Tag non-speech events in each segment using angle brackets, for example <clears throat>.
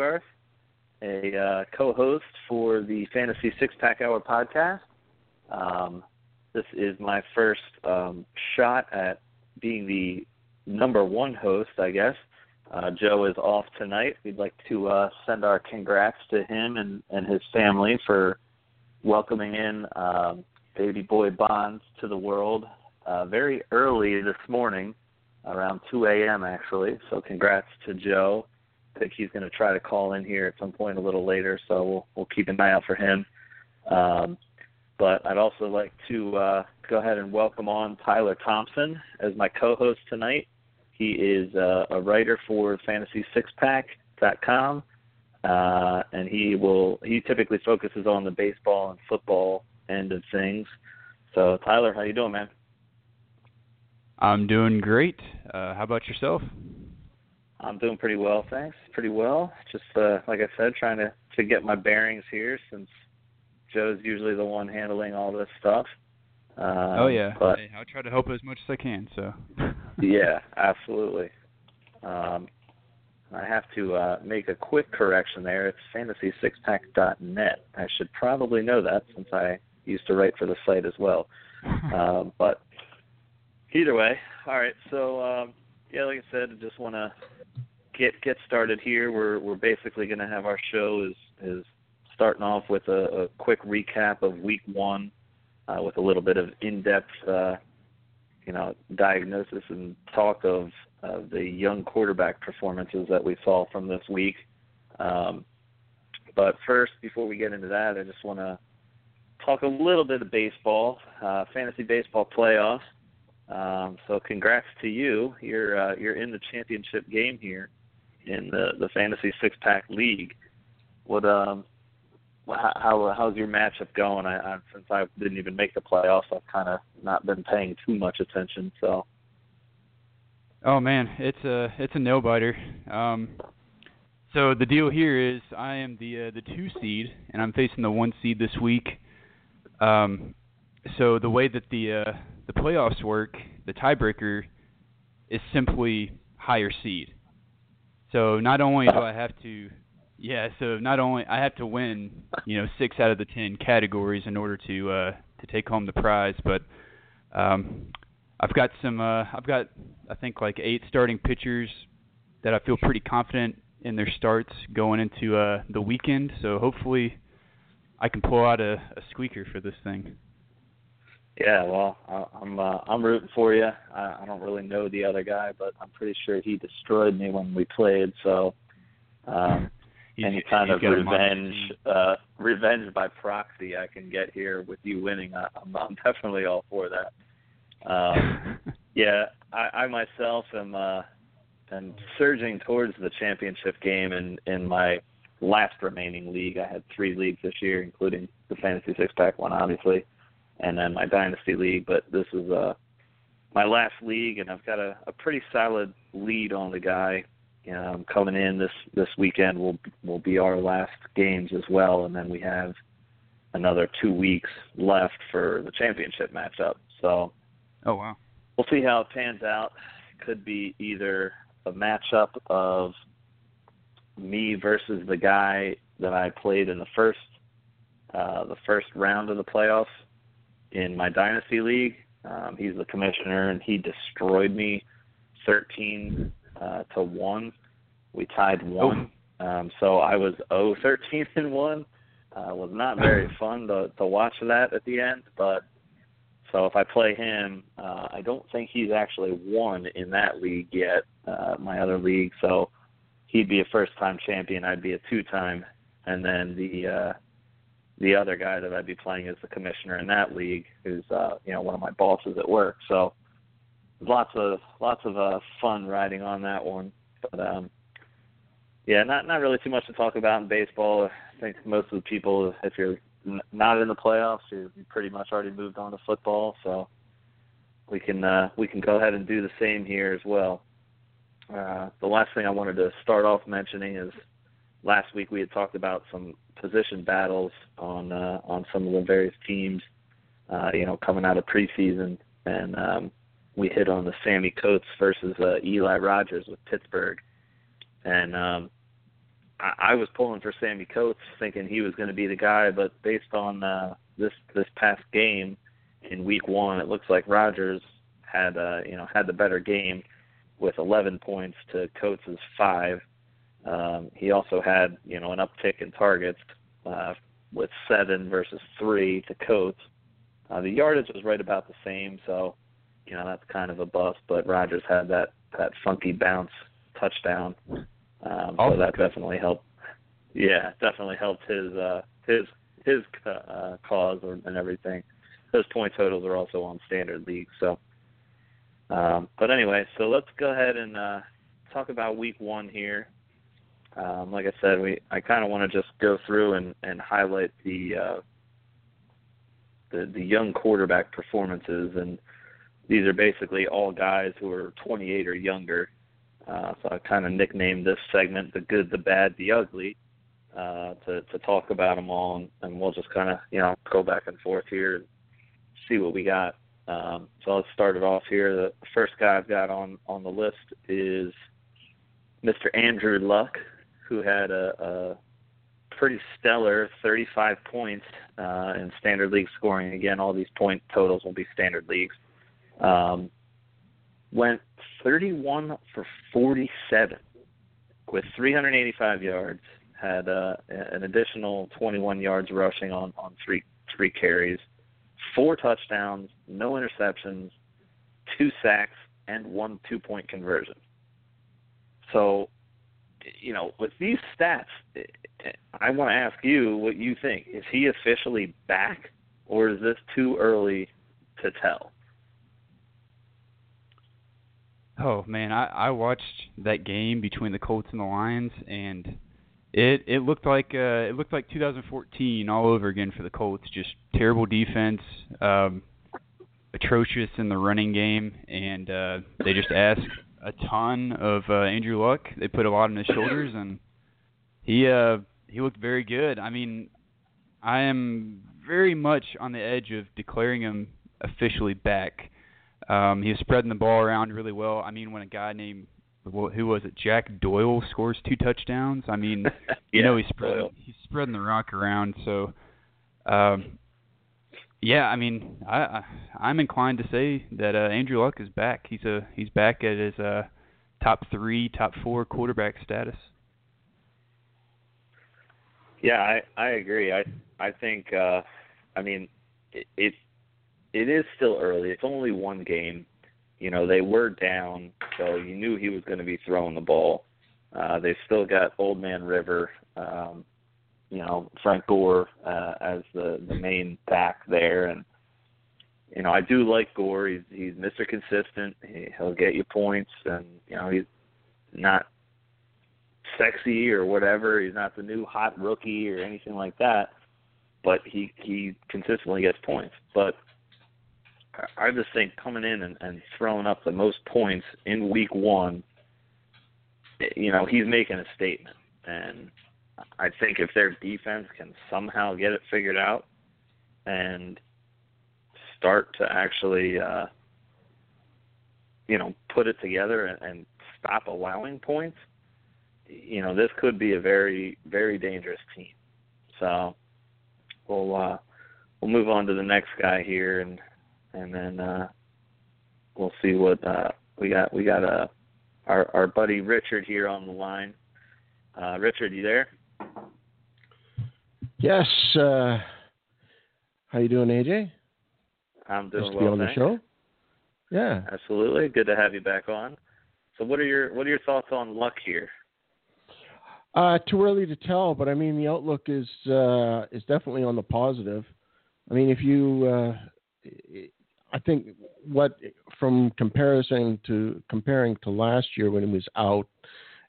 Applegarth, a uh, co-host for the Fantasy Six Pack Hour podcast. Um, this is my first um, shot at being the number one host, I guess. Uh, Joe is off tonight. We'd like to uh, send our congrats to him and, and his family for welcoming in um, baby boy Bonds to the world uh, very early this morning, around 2 a.m. actually. So congrats to Joe. Think he's going to try to call in here at some point a little later, so we'll we'll keep an eye out for him. Um, but I'd also like to uh, go ahead and welcome on Tyler Thompson as my co-host tonight. He is uh, a writer for FantasySixPack.com, uh, and he will he typically focuses on the baseball and football end of things. So Tyler, how you doing, man? I'm doing great. Uh, how about yourself? I'm doing pretty well, thanks. Pretty well. Just uh, like I said, trying to to get my bearings here since Joe's usually the one handling all this stuff. Um, oh yeah, but hey, I'll try to help as much as I can. So. <laughs> yeah, absolutely. Um, I have to uh, make a quick correction there. It's fantasysixpack.net. I should probably know that since I used to write for the site as well. um, <laughs> but either way, all right. So um, yeah, like I said, I just want to get get started here. We're we're basically going to have our show is is starting off with a, a quick recap of week one, uh, with a little bit of in-depth, uh, you know, diagnosis and talk of, of the young quarterback performances that we saw from this week. Um, but first, before we get into that, I just want to talk a little bit of baseball, uh, fantasy baseball playoffs. Um, so, congrats to you. You're uh, you're in the championship game here in the the fantasy six pack league. What um how how's your matchup going? I, I since I didn't even make the playoffs, I've kind of not been paying too much attention. So. Oh man, it's a it's a no biter. Um, so the deal here is I am the uh, the two seed and I'm facing the one seed this week. Um, so the way that the uh, the playoffs work, the tiebreaker is simply higher seed. So not only do I have to yeah, so not only I have to win, you know, six out of the ten categories in order to uh, to take home the prize, but um, I've got some. Uh, I've got I think like eight starting pitchers that I feel pretty confident in their starts going into uh, the weekend. So hopefully, I can pull out a, a squeaker for this thing. Yeah, well, I'm uh, I'm rooting for you. I, I don't really know the other guy, but I'm pretty sure he destroyed me when we played. So um, any kind of revenge uh revenge by proxy I can get here with you winning I, I'm, I'm definitely all for that um <laughs> yeah I, I myself am uh am surging towards the championship game in in my last remaining league I had three leagues this year including the fantasy six pack one obviously and then my dynasty league but this is uh my last league and I've got a, a pretty solid lead on the guy um, coming in this this weekend will will be our last games as well, and then we have another two weeks left for the championship matchup. So, oh wow, we'll see how it pans out. Could be either a matchup of me versus the guy that I played in the first uh, the first round of the playoffs in my dynasty league. Um, he's the commissioner, and he destroyed me, thirteen uh, to one. We tied one. Oh. Um, so I was 0 <laughs> 13 and one. Uh, was not very <laughs> fun to to watch that at the end, but so if I play him, uh, I don't think he's actually won in that league yet. Uh, my other league, so he'd be a first time champion. I'd be a two time, and then the uh, the other guy that I'd be playing is the commissioner in that league, who's uh, you know one of my bosses at work. So lots of lots of uh, fun riding on that one. But um, yeah, not not really too much to talk about in baseball. I think most of the people, if you're not in the playoffs, you're pretty much already moved on to football. So we can uh, we can go ahead and do the same here as well. Uh, the last thing I wanted to start off mentioning is last week we had talked about some position battles on uh, on some of the various teams, uh, you know, coming out of preseason and um, we hit on the Sammy Coates versus uh, Eli Rogers with Pittsburgh, and um, I, I was pulling for Sammy Coates, thinking he was going to be the guy, but based on uh, this this past game in Week One, it looks like Rogers had uh, you know had the better game with 11 points to Coates' five. Um, he also had you know an uptick in targets uh, with seven versus three to Coates. Uh, the yardage was right about the same, so you know that's kind of a bust. But Rogers had that that funky bounce touchdown, um, so that definitely helped. Yeah, definitely helped his uh, his his uh, cause and everything. Those point totals are also on standard league, so. Um, but anyway, so let's go ahead and uh, talk about week one here. Um, like I said, we I kind of want to just go through and, and highlight the uh, the the young quarterback performances, and these are basically all guys who are 28 or younger. Uh, so I kind of nicknamed this segment "the good, the bad, the ugly" uh, to to talk about them all, and, and we'll just kind of you know go back and forth here and see what we got. Um, so let's start it off here. The first guy I've got on on the list is Mr. Andrew Luck, who had a, a pretty stellar 35 points uh, in standard league scoring. Again, all these point totals will be standard leagues. Um, went 31 for 47 with 385 yards. Had uh, an additional 21 yards rushing on on three three carries, four touchdowns, no interceptions, two sacks, and one two point conversion. So you know, with these stats, I want to ask you what you think. Is he officially back, or is this too early to tell? Oh man, I I watched that game between the Colts and the Lions, and it it looked like uh, it looked like 2014 all over again for the Colts. Just terrible defense, um, atrocious in the running game, and uh, they just asked a ton of uh, Andrew Luck. They put a lot on his shoulders, and he uh, he looked very good. I mean, I am very much on the edge of declaring him officially back. Um, he was spreading the ball around really well. I mean, when a guy named who was it, Jack Doyle scores two touchdowns. I mean, yeah, <laughs> you know, he's spreading he's spreading the rock around. So, um, yeah, I mean, I, I I'm inclined to say that uh, Andrew Luck is back. He's a he's back at his uh, top three, top four quarterback status. Yeah, I I agree. I I think uh, I mean it, it it is still early. It's only one game. You know, they were down, so you knew he was going to be throwing the ball. Uh, they still got Old Man River. Um, you know Frank Gore uh, as the the main back there, and you know I do like Gore. He's he's Mr. Consistent. He, he'll get you points, and you know he's not sexy or whatever. He's not the new hot rookie or anything like that, but he he consistently gets points. But I just think coming in and, and throwing up the most points in week one, you know, he's making a statement. And I think if their defense can somehow get it figured out and start to actually, uh, you know, put it together and, and stop allowing points, you know, this could be a very, very dangerous team. So we'll uh, we'll move on to the next guy here, and and then uh, we'll see what uh, we got. We got uh, our our buddy Richard here on the line. Uh, Richard, you there? Yes. Uh, how you doing, AJ? I'm doing nice to be on thanks. the show. Yeah. Absolutely. Good to have you back on. So, what are your what are your thoughts on luck here? Uh, too early to tell, but I mean the outlook is uh, is definitely on the positive. I mean, if you, uh, I think what from comparison to comparing to last year when he was out,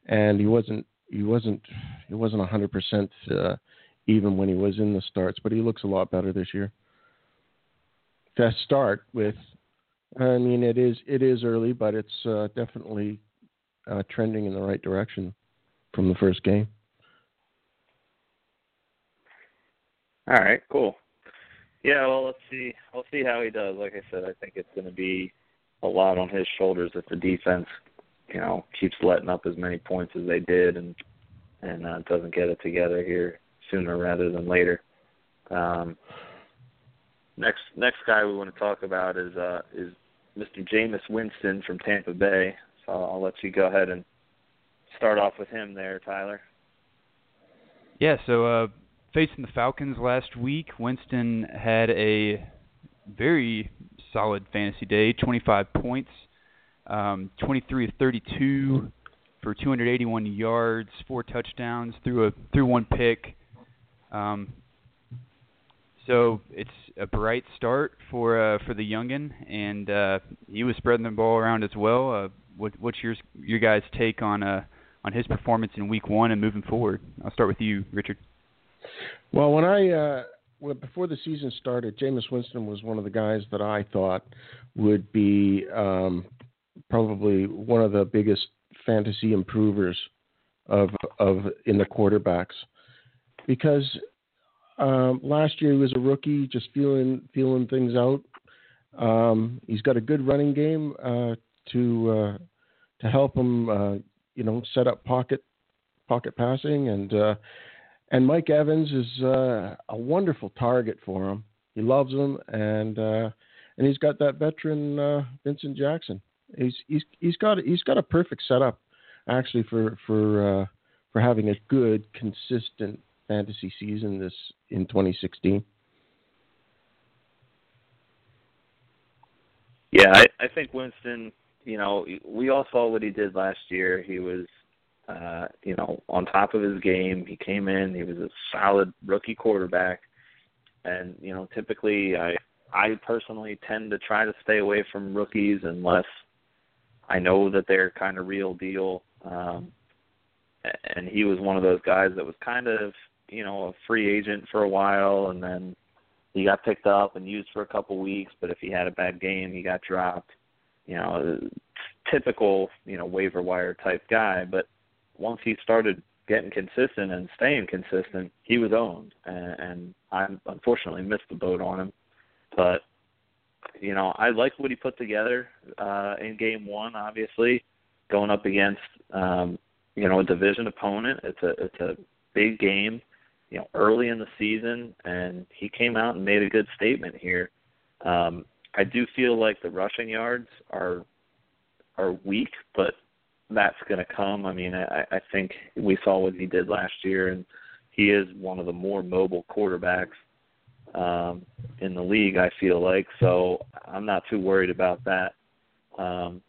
and he wasn't he wasn't he wasn't hundred percent uh, even when he was in the starts, but he looks a lot better this year. To start with, I mean it is it is early, but it's uh, definitely uh, trending in the right direction from the first game. All right, cool. Yeah, well, let's see. We'll see how he does. Like I said, I think it's going to be a lot on his shoulders if the defense, you know, keeps letting up as many points as they did and and uh, doesn't get it together here sooner rather than later. Um, next next guy we want to talk about is uh, is Mr. Jameis Winston from Tampa Bay. So I'll let you go ahead and start off with him there, Tyler. Yeah, so uh, facing the Falcons last week, Winston had a very solid fantasy day 25 points, um, 23 of 32 for 281 yards, four touchdowns, threw a threw one pick. Um, so it's a bright start for uh, for the youngin, and uh, he was spreading the ball around as well. Uh, what, what's your your guys' take on uh, on his performance in Week One and moving forward? I'll start with you, Richard. Well, when I uh, well, before the season started, Jameis Winston was one of the guys that I thought would be um, probably one of the biggest fantasy improvers of of in the quarterbacks because um, last year he was a rookie, just feeling feeling things out. Um, he's got a good running game uh, to uh, to help him, uh, you know, set up pocket pocket passing, and uh, and Mike Evans is uh, a wonderful target for him. He loves him, and uh, and he's got that veteran Vincent Jackson. He's he's he's got he's got a perfect setup actually for for uh, for having a good consistent fantasy season this in 2016. Yeah, I, I think Winston. You know, we all saw what he did last year. He was uh, you know, on top of his game. He came in, he was a solid rookie quarterback. And, you know, typically I I personally tend to try to stay away from rookies unless I know that they're kind of real deal. Um and he was one of those guys that was kind of, you know, a free agent for a while and then he got picked up and used for a couple weeks, but if he had a bad game, he got dropped. You know, typical, you know, waiver wire type guy, but once he started getting consistent and staying consistent, he was owned, and, and I unfortunately missed the boat on him. But you know, I like what he put together uh, in Game One. Obviously, going up against um, you know a division opponent, it's a it's a big game. You know, early in the season, and he came out and made a good statement here. Um, I do feel like the rushing yards are are weak, but that's going to come. I mean, I, I think we saw what he did last year, and he is one of the more mobile quarterbacks um, in the league. I feel like so I'm not too worried about that. Um,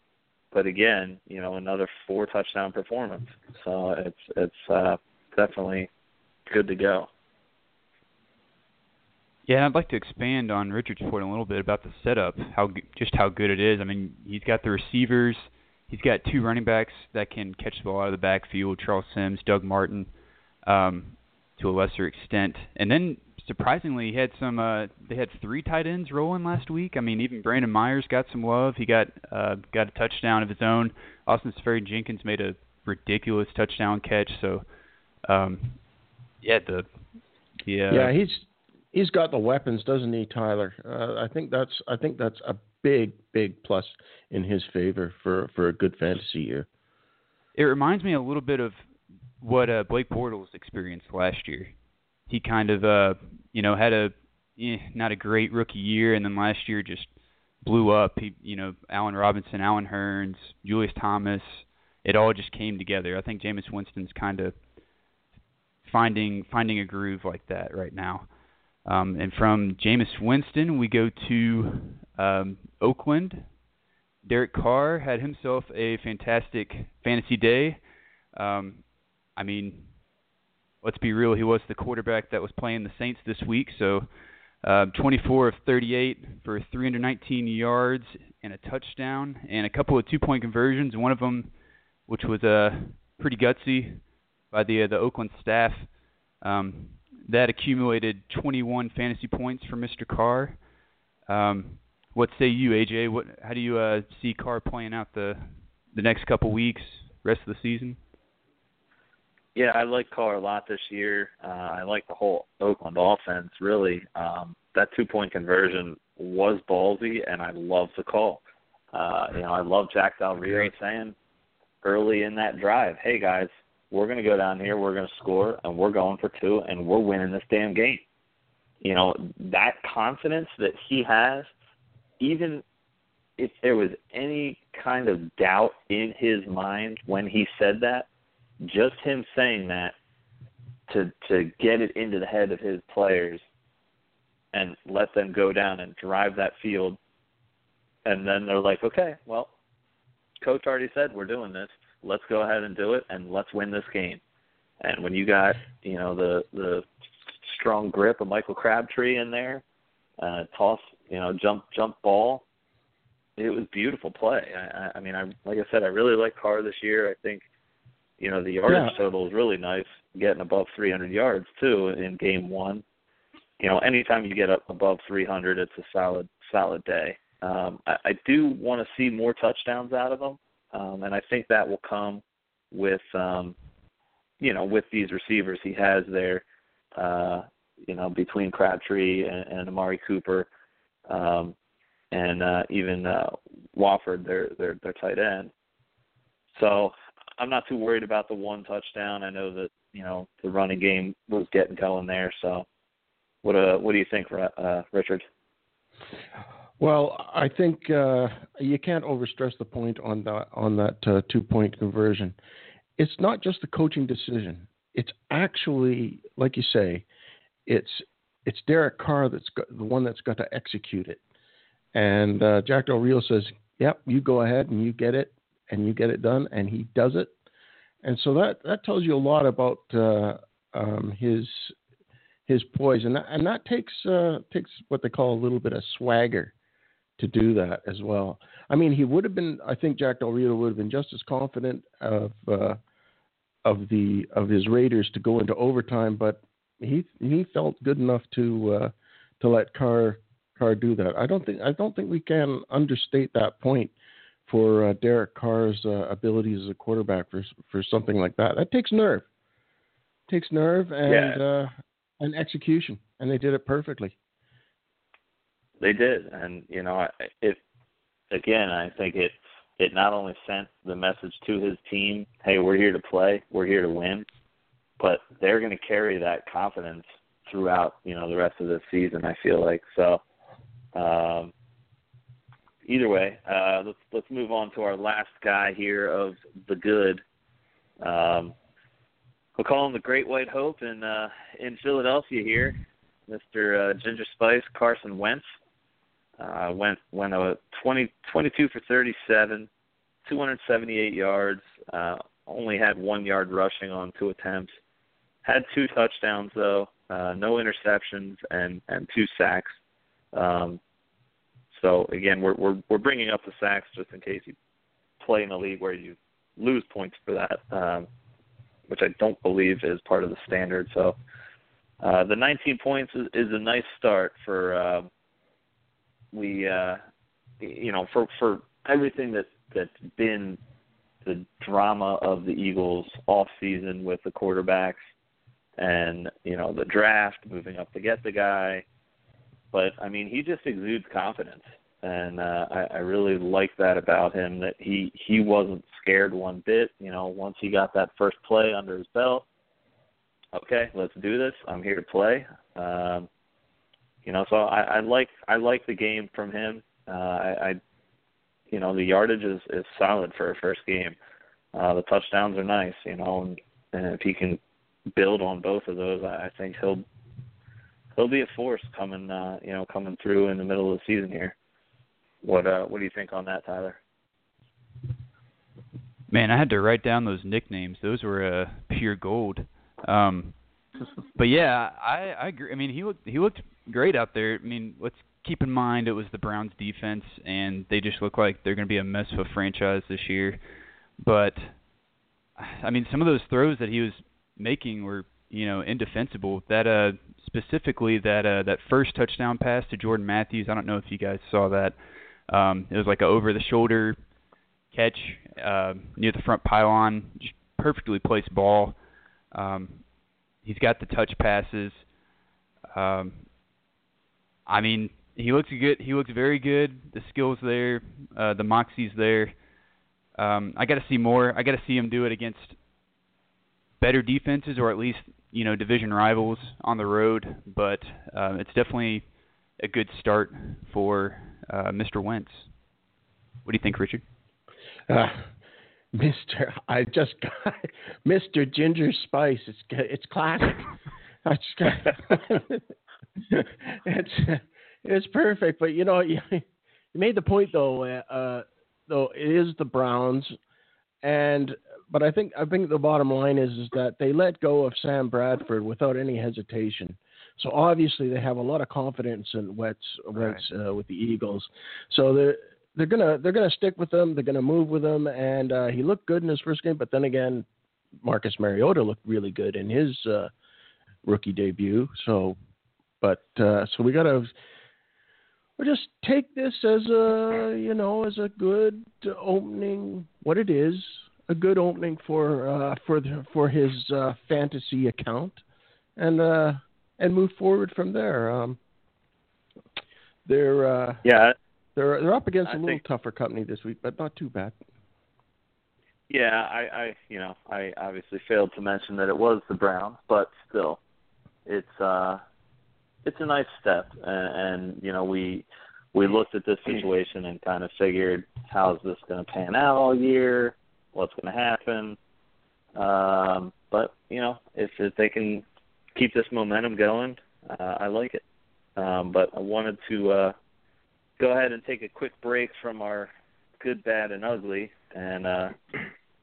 but again, you know, another four touchdown performance, so it's it's uh, definitely good to go. Yeah, I'd like to expand on Richard's point a little bit about the setup, how just how good it is. I mean, he's got the receivers He's got two running backs that can catch the ball out of the backfield: Charles Sims, Doug Martin, um, to a lesser extent. And then surprisingly, he had some. Uh, they had three tight ends rolling last week. I mean, even Brandon Myers got some love. He got uh, got a touchdown of his own. Austin Seferian-Jenkins made a ridiculous touchdown catch. So, um, yeah, the yeah. Yeah, he's he's got the weapons, doesn't he, Tyler? Uh, I think that's I think that's a big, big plus in his favor for for a good fantasy year. It reminds me a little bit of what uh, Blake Bortles experienced last year. He kind of, uh, you know, had a eh, not a great rookie year, and then last year just blew up. He, you know, Allen Robinson, Allen Hurns, Julius Thomas, it all just came together. I think Jameis Winston's kind of finding finding a groove like that right now. Um, and from Jameis Winston, we go to um, Oakland. Derek Carr had himself a fantastic fantasy day. Um, I mean, let's be real, he was the quarterback that was playing the Saints this week. So, uh, 24 of 38 for 319 yards and a touchdown, and a couple of two-point conversions. One of them, which was uh, pretty gutsy by the uh, the Oakland staff. Um, that accumulated 21 fantasy points for Mr. Carr. Um, what say you, AJ? What how do you uh, see Carr playing out the the next couple weeks, rest of the season? Yeah, I like Carr a lot this year. Uh, I like the whole Oakland offense. Really, um, that two point conversion was ballsy, and I love the call. Uh, you know, I love Jack Del Rio saying early in that drive, "Hey guys, we're going to go down here, we're going to score, and we're going for two, and we're winning this damn game." You know, that confidence that he has, even if there was any kind of doubt in his mind when he said that, just him saying that to to get it into the head of his players and let them go down and drive that field and then they're like, Okay, well, coach already said we're doing this. Let's go ahead and do it and let's win this game. And when you got, you know, the the strong grip of Michael Crabtree in there, uh toss, you know, jump jump ball, it was beautiful play. I, I mean, I like I said, I really like Carr this year. I think, you know, the yardage yeah. total is really nice, getting above 300 yards too in game one. You know, anytime you get up above 300, it's a solid solid day. Um, I, I do want to see more touchdowns out of him, um, and I think that will come with, um, you know, with these receivers he has there. Uh, you know, between Crabtree and, and Amari Cooper. Um, and uh, even uh, Walford, their their their tight end. So I'm not too worried about the one touchdown. I know that you know the running game was getting going there. So what uh what do you think, uh, Richard? Well, I think uh, you can't overstress the point on that on that uh, two point conversion. It's not just a coaching decision. It's actually, like you say, it's it's Derek Carr that's got, the one that's got to execute it. And uh, Jack Del Rio says, "Yep, you go ahead and you get it, and you get it done," and he does it. And so that that tells you a lot about uh, um, his his poise, and that, and that takes uh, takes what they call a little bit of swagger to do that as well. I mean, he would have been. I think Jack Del Rio would have been just as confident of uh, of the of his Raiders to go into overtime, but he he felt good enough to uh, to let Carr Carr do that. I don't think I don't think we can understate that point for uh, Derek Carr's uh, abilities as a quarterback for for something like that. That takes nerve. It takes nerve and yeah. uh, and execution, and they did it perfectly. They did, and you know, it again. I think it it not only sent the message to his team, "Hey, we're here to play, we're here to win," but they're going to carry that confidence throughout you know the rest of the season. I feel like so. Um, either way, uh, let's let's move on to our last guy here of the good. Um, we'll call him the Great White Hope in uh, in Philadelphia here, Mr. Uh, Ginger Spice Carson Wentz. Uh, went went a 20, 22 for 37, 278 yards. Uh, only had one yard rushing on two attempts. Had two touchdowns though, uh, no interceptions and and two sacks. Um, so again, we're we're we're bringing up the sacks just in case you play in a league where you lose points for that, um, which I don't believe is part of the standard. So uh, the 19 points is, is a nice start for uh, we, uh, you know, for for everything that that's been the drama of the Eagles off season with the quarterbacks and you know the draft, moving up to get the guy, but I mean, he just exudes confidence, and uh, I, I really like that about him. That he he wasn't scared one bit. You know, once he got that first play under his belt, okay, let's do this. I'm here to play. Um, you know, so I, I like I like the game from him. Uh, I, I, you know, the yardage is is solid for a first game. Uh, the touchdowns are nice. You know, and, and if he can build on both of those, I, I think he'll he'll be a force coming uh, you know coming through in the middle of the season here. What uh, what do you think on that, Tyler? Man, I had to write down those nicknames. Those were uh, pure gold. Um, <laughs> but yeah, I I agree. I mean, he looked he looked great out there. I mean, let's keep in mind it was the Browns defense, and they just look like they're going to be a mess of a franchise this year. But I mean, some of those throws that he was making were you know indefensible. That uh specifically that uh, that first touchdown pass to Jordan Matthews. I don't know if you guys saw that. Um, it was like a over the shoulder catch uh, near the front pylon, just perfectly placed ball. Um, he's got the touch passes. Um, I mean, he looks good. He looks very good. The skills there, uh, the moxie's there. Um, I got to see more. I got to see him do it against better defenses, or at least you know division rivals on the road. But uh, it's definitely a good start for uh, Mr. Wentz. What do you think, Richard? Uh, <laughs> Mr. I just got <laughs> Mr. Ginger Spice. It's it's classic. <laughs> I just got, it's it's perfect. But you know, you, you made the point though. Uh, though it is the Browns, and but I think I think the bottom line is is that they let go of Sam Bradford without any hesitation. So obviously they have a lot of confidence in Wentz, Wentz right. uh, with the Eagles. So they're they're gonna they're gonna stick with him. They're gonna move with him, and uh, he looked good in his first game. But then again, Marcus Mariota looked really good in his uh, rookie debut. So, but uh, so we gotta we just take this as a you know as a good opening. What it is, a good opening for uh, for the, for his uh, fantasy account, and uh, and move forward from there. Um, they're uh, yeah they're they're up against I a little think, tougher company this week, but not too bad. Yeah, I, I you know I obviously failed to mention that it was the Browns, but still, it's uh it's a nice step, and, and you know we we looked at this situation and kind of figured how's this going to pan out all year, what's going to happen. Um, but you know if if they can keep this momentum going, uh, I like it. Um, but I wanted to uh, go ahead and take a quick break from our good, bad, and ugly, and uh,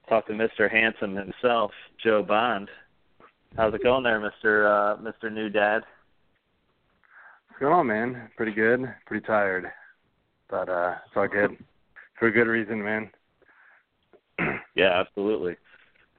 talk to Mr. Handsome himself, Joe Bond. How's it going there, Mr. Uh, Mr. New Dad? Going on, man? Pretty good. Pretty tired, but uh, it's all good. For a good reason, man. Yeah, absolutely.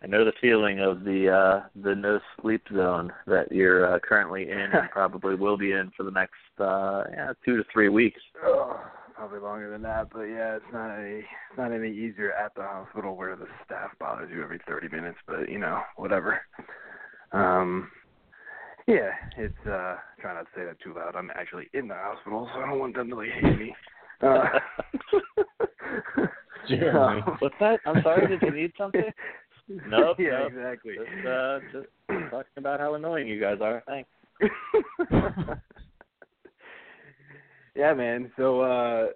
I know the feeling of the uh the no sleep zone that you're uh, currently in and <laughs> probably will be in for the next uh yeah, 2 to 3 weeks. Oh, probably longer than that, but yeah, it's not any it's not any easier at the hospital where the staff bothers you every 30 minutes, but you know, whatever. Um yeah, it's uh try not to say that too loud. I'm actually in the hospital, so I don't want them to like hate me. Uh, <laughs> <laughs> <laughs> Jeremy. <laughs> What's that? I'm sorry, did you need something? <laughs> Nope. yeah, nope. exactly. Just, uh, just talking about how annoying you guys are. Thanks. yeah, man. So uh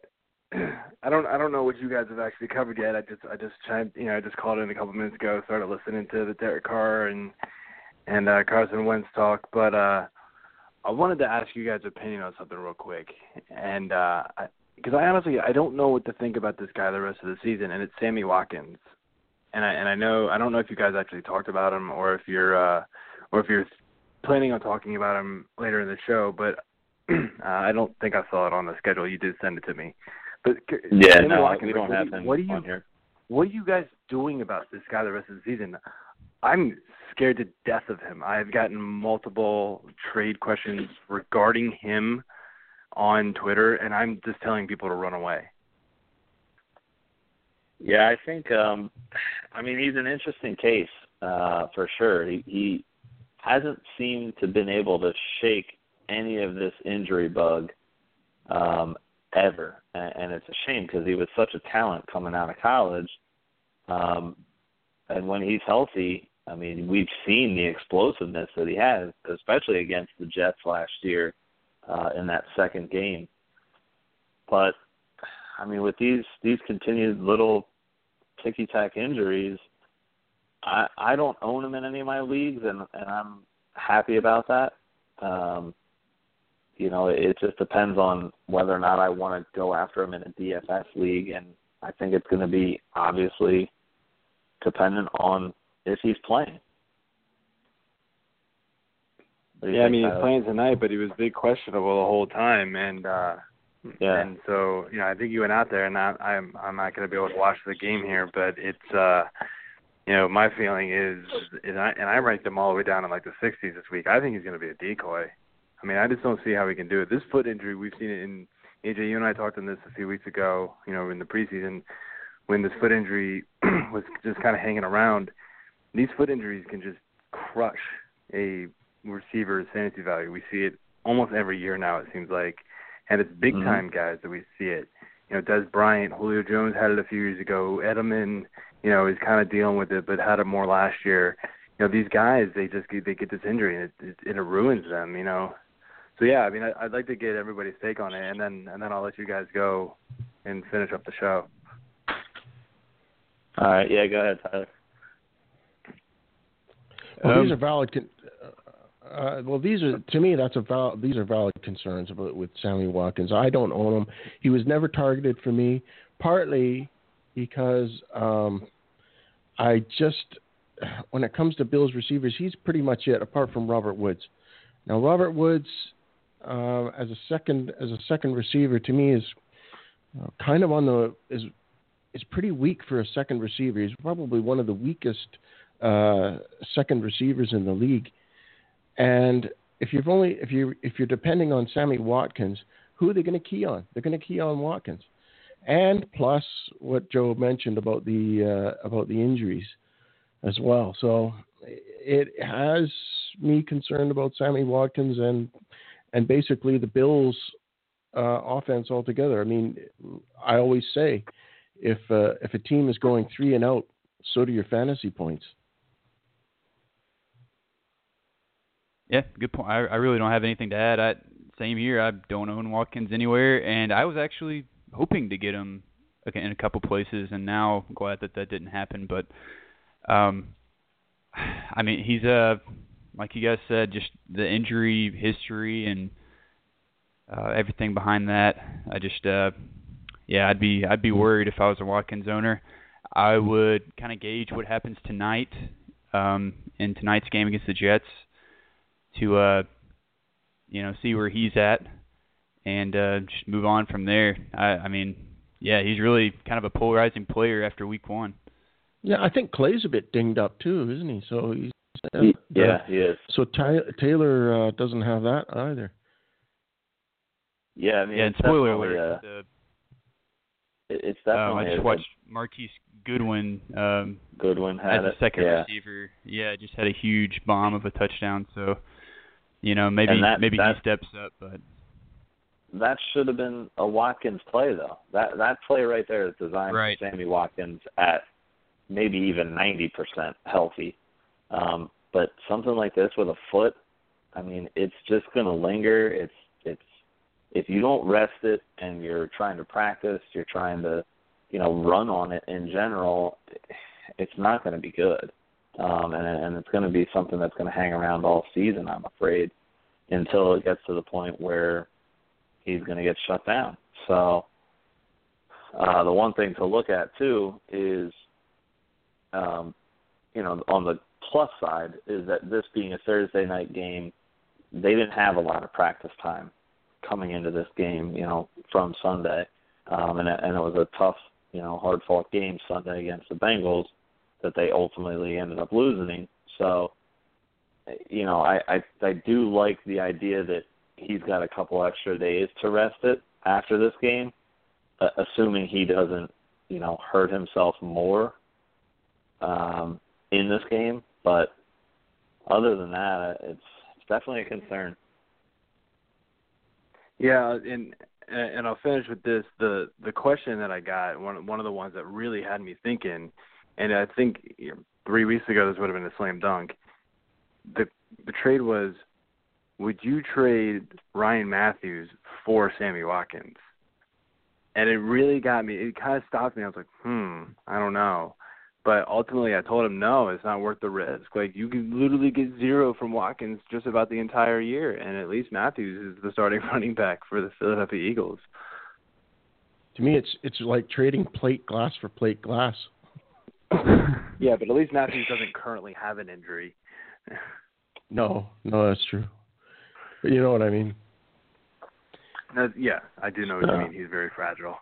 <clears throat> I don't I don't know what you guys have actually covered yet. I just I just chimed you know I just called in a couple minutes ago, started listening to the Derek Carr and and uh Carson Wentz talk, but uh I wanted to ask you guys' opinion on something real quick, and uh because I, honestly I don't know what to think about this guy the rest of the season, and it's Sammy Watkins and I and I know I don't know if you guys actually talked about him or if you're uh or if you're planning on talking about him later in the show, but <clears throat> uh, I don't think I saw it on the schedule. You did send it to me. But yeah, Sammy no, Watkins, we don't like, have what, him what are you on here. what are you guys doing about this guy the rest of the season? I'm scared to death of him. I've gotten multiple trade questions regarding him on Twitter, and I'm just telling people to run away. Yeah, I think um I mean he's an interesting case, uh, for sure. He he hasn't seemed to been able to shake any of this injury bug um ever. And, and it's a shame because he was such a talent coming out of college. Um and when he's healthy, I mean, we've seen the explosiveness that he has, especially against the Jets last year uh in that second game. But I mean, with these these continued little ticky tack injuries, I I don't own him in any of my leagues, and and I'm happy about that. Um, you know, it just depends on whether or not I want to go after him in a DFS league, and I think it's going to be obviously dependent on if he's playing. Yeah, I mean he's playing tonight, but he was big questionable the whole time, and uh yeah. And so, you know, I think you went out there, and I, I'm I'm not going to be able to watch the game here, but it's, uh, you know, my feeling is, and I and I ranked him all the way down in like the 60s this week. I think he's going to be a decoy. I mean, I just don't see how he can do it. This foot injury, we've seen it in AJ. You and I talked on this a few weeks ago. You know, in the preseason, when this foot injury <clears throat> was just kind of hanging around. These foot injuries can just crush a receiver's fantasy value. We see it almost every year now. It seems like, and it's big Mm-hmm. time guys that we see it. You know, Dez Bryant, Julio Jones had it a few years ago. Edelman, you know, is kind of dealing with it, but had it more last year. You know, these guys, they just get, they get this injury and it, it, it ruins them. You know, so yeah, I mean, I, I'd like to get everybody's take on it, and then and then I'll let you guys go and finish up the show. All right, yeah, go ahead, Tyler. Well, Um, these are valid. Con- uh, well, these are to me. That's a val- These are valid concerns about with Sammy Watkins. I don't own him. He was never targeted for me, partly because um, I just when it comes to Bills receivers, he's pretty much it, apart from Robert Woods. Now, Robert Woods uh, as a second as a second receiver to me is uh, kind of on the is is pretty weak for a second receiver. He's probably one of the weakest uh, second receivers in the league. And if you've only if you if you're depending on Sammy Watkins, who are they going to key on? They're going to key on Watkins, and plus what Joe mentioned about the uh, about the injuries as well. So it has me concerned about Sammy Watkins and and basically the Bills' uh, offense altogether. I mean, I always say if uh, if a team is going three and out, so do your fantasy points. Yeah, good point. I, I really don't have anything to add. I same here. I don't own Watkins anywhere, and I was actually hoping to get him in a couple places, and now I'm glad that that didn't happen. But, um, I mean, he's uh like you guys said, just the injury history and uh, everything behind that. I just uh, yeah, I'd be I'd be worried if I was a Watkins owner. I would kind of gauge what happens tonight um, in tonight's game against the Jets to uh you know see where he's at and uh just move on from there. I I mean, yeah, he's really kind of a polarizing player after week 1. Yeah, I think Clay's a bit dinged up too, isn't he? So he's uh, yeah, he is. So Ty- Taylor uh, doesn't have that either. Yeah, I mean, yeah, and it's spoiler alert. uh, the, it- it's um, definitely I just a- watched Marquise Goodwin um a Goodwin as had a it. second yeah. receiver. Yeah, just had a huge bomb of a touchdown, so you know, maybe that- maybe that- he steps up, but That should have been a Watkins play, though. That that play right there is designed Right. for Sammy Watkins at maybe even ninety percent healthy. Um, but something like this with a foot, I mean, it's just going to linger. It's it's if you don't rest it and you're trying to practice, you're trying to, you know, run on it in general, it's not going to be good. Um, and and it's going to be something that's going to hang around all season, I'm afraid, until it gets to the point where he's going to get shut down. So uh, the one thing to look at too is, um, you know, on the plus side is that this being a Thursday night game, they didn't have a lot of practice time coming into this game, you know, from Sunday, um, and and it was a tough, you know, hard fought game Sunday against the Bengals that they ultimately ended up losing. So, you know, I I, I do like the idea that he's got a couple extra days to rest it after this game, uh, assuming he doesn't, you know, hurt himself more um, in this game. But other than that, uh, it's it's definitely a concern. Yeah, and and I'll finish with this. The the question that I got, one one of the ones that really had me thinking, and I think three weeks ago this would have been a slam dunk. The the trade was, would you trade Ryan Mathews for Sammy Watkins? And it really got me. It kind of stopped me. I was like, hmm, I don't know. But ultimately, I told him no, it's not worth the risk. Like you can literally get zero from Watkins just about the entire year, and at least Mathews is the starting <laughs> running back for the Philadelphia Eagles. To me, it's it's like trading plate glass for plate glass. <laughs> Yeah, but at least Mathews doesn't currently have an injury. <laughs> No, no, that's true. But you know what I mean. No, yeah, I do know what you mean. He's very fragile.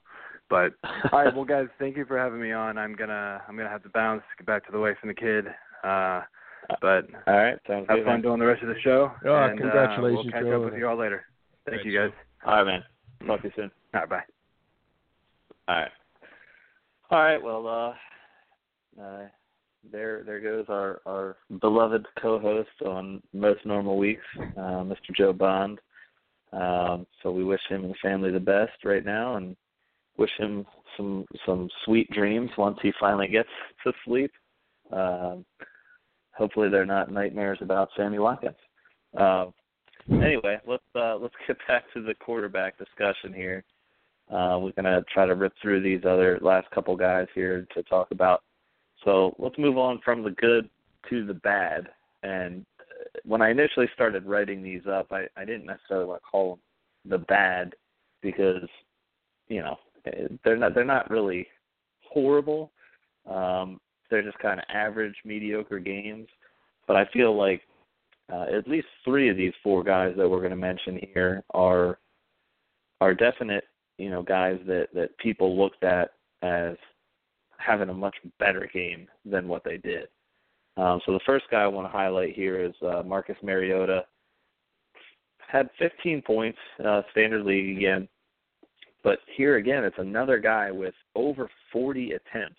But all right, well, guys, thank you for having me on. I'm gonna I'm gonna have to bounce, get back to the wife and the kid. Uh, but All right, sounds have good. fun man. doing the rest of the show. Yeah, and, congratulations, Uh, we'll catch Joe. up with you all later. Thank Thanks, you, guys. All right, man. Talk to you soon. All right, bye. All right. All right. Well, uh, uh, there there goes our our beloved co-host on most normal weeks, uh, Mr. Joe Bond. Um, so we wish him and family the best right now, and wish him some some sweet dreams once he finally gets to sleep. Um, hopefully, they're not nightmares about Sammy Watkins. Uh, anyway, let's uh, let's get back to the quarterback discussion here. Uh, we're gonna try to rip through these other last couple guys here to talk about. So let's move on from the good to the bad. And uh, when I initially started writing these up, I, I didn't necessarily want to call them the bad because you know they're not they're not really horrible. Um, they're just kind of average, mediocre games. But I feel like uh, at least three of these four guys that we're going to mention here are are definite, you know, guys that that people looked at as having a much better game than what they did. Um, so the first guy I want to highlight here is uh, Marcus Mariota. Had 15 points, uh, standard league again. But here again, it's another guy with over 40 attempts.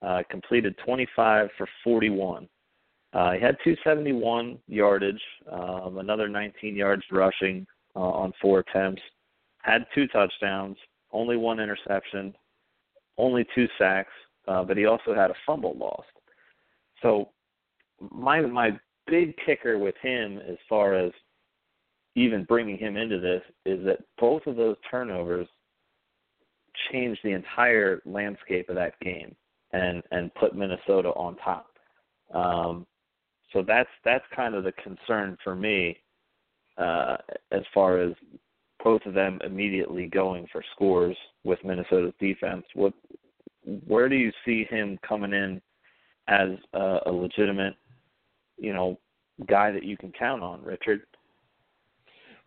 Uh, completed 25 for 41. Uh, he had 271 yardage, um, another 19 yards rushing uh, on four attempts. Had two touchdowns, only one interception, only two sacks, uh, but he also had a fumble lost. So my my big kicker with him, as far as even bringing him into this, is that both of those turnovers changed the entire landscape of that game and and put Minnesota on top. Um, so that's that's kind of the concern for me uh, as far as both of them immediately going for scores with Minnesota's defense. What where do you see him coming in as a, a legitimate, you know, guy that you can count on, Richard?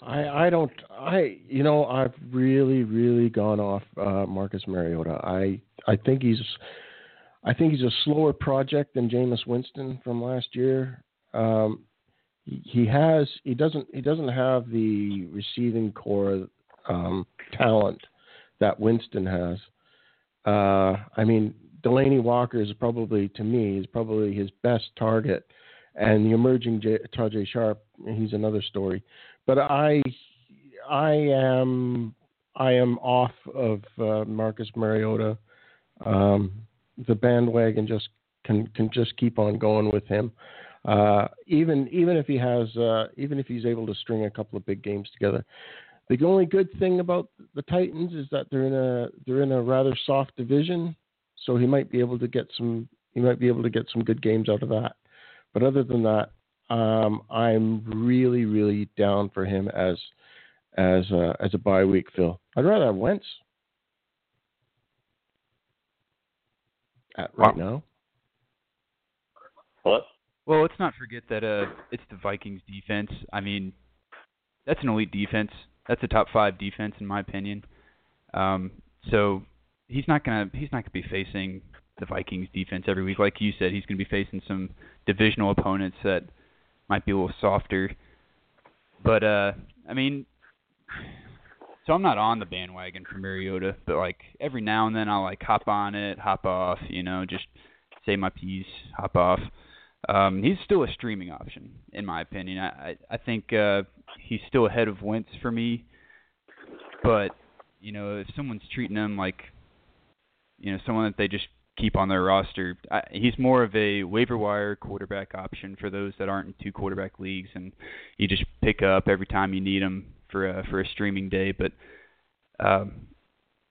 I I don't I you know I've really really gone off uh, Marcus Mariota. I I think he's I think he's a slower project than Jameis Winston from last year. Um, he, has he doesn't he doesn't have the receiving core um, talent that Winston has. Uh, I mean Delanie Walker is probably to me is probably his best target, and the emerging J, Tajae Sharpe he's another story. But I, I am, I am off of uh, Marcus Mariota. Um, the bandwagon just can can just keep on going with him. Uh, even even if he has, uh, even if he's able to string a couple of big games together. The only good thing about the Titans is that they're in a they're in a rather soft division, so he might be able to get some he might be able to get some good games out of that. But other than that, um, I'm really, really down for him as as a, as a bye week, Phil. I'd rather have Wentz at right now. What? Well, let's not forget that uh, it's the Vikings defense. I mean, that's an elite defense. That's a top five defense in my opinion. Um, so he's not gonna he's not gonna be facing the Vikings defense every week, like you said. He's gonna be facing some divisional opponents that might be a little softer. But uh I mean so I'm not on the bandwagon for Mariota, but like every now and then I'll like hop on it, hop off, you know, just say my piece, hop off. Um he's still a streaming option in my opinion. I I, I think uh he's still ahead of Wentz for me. But, you know, if someone's treating him like you know, someone that they just keep on their roster. I, he's more of a waiver wire quarterback option for those that aren't in two quarterback leagues, and you just pick up every time you need him for a, for a streaming day. But um,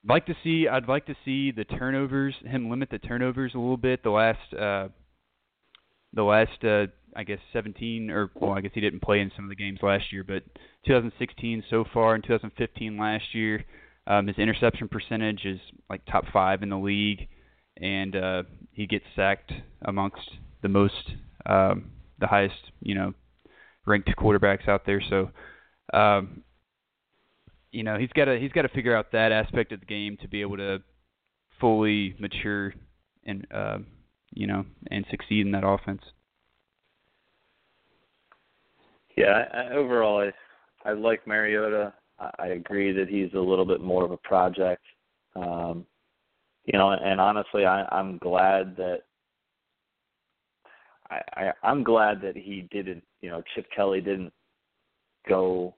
I'd like to see, I'd like to see the turnovers, him limit the turnovers a little bit. The last, uh, the last, uh, I guess 17 or well, I guess he didn't play in some of the games last year, but 2016 so far and 2015 last year. Um, his interception percentage is like top five in the league and uh, he gets sacked amongst the most, um, the highest, you know, ranked quarterbacks out there. So, um, you know, he's got to he's got to figure out that aspect of the game to be able to fully mature and uh, you know and succeed in that offense. Yeah, I, overall, I I like Mariota. I, I agree that he's a little bit more of a project. Um, you know, and honestly, I, I'm glad that I, I I'm glad that he didn't, you know, Chip Kelly didn't go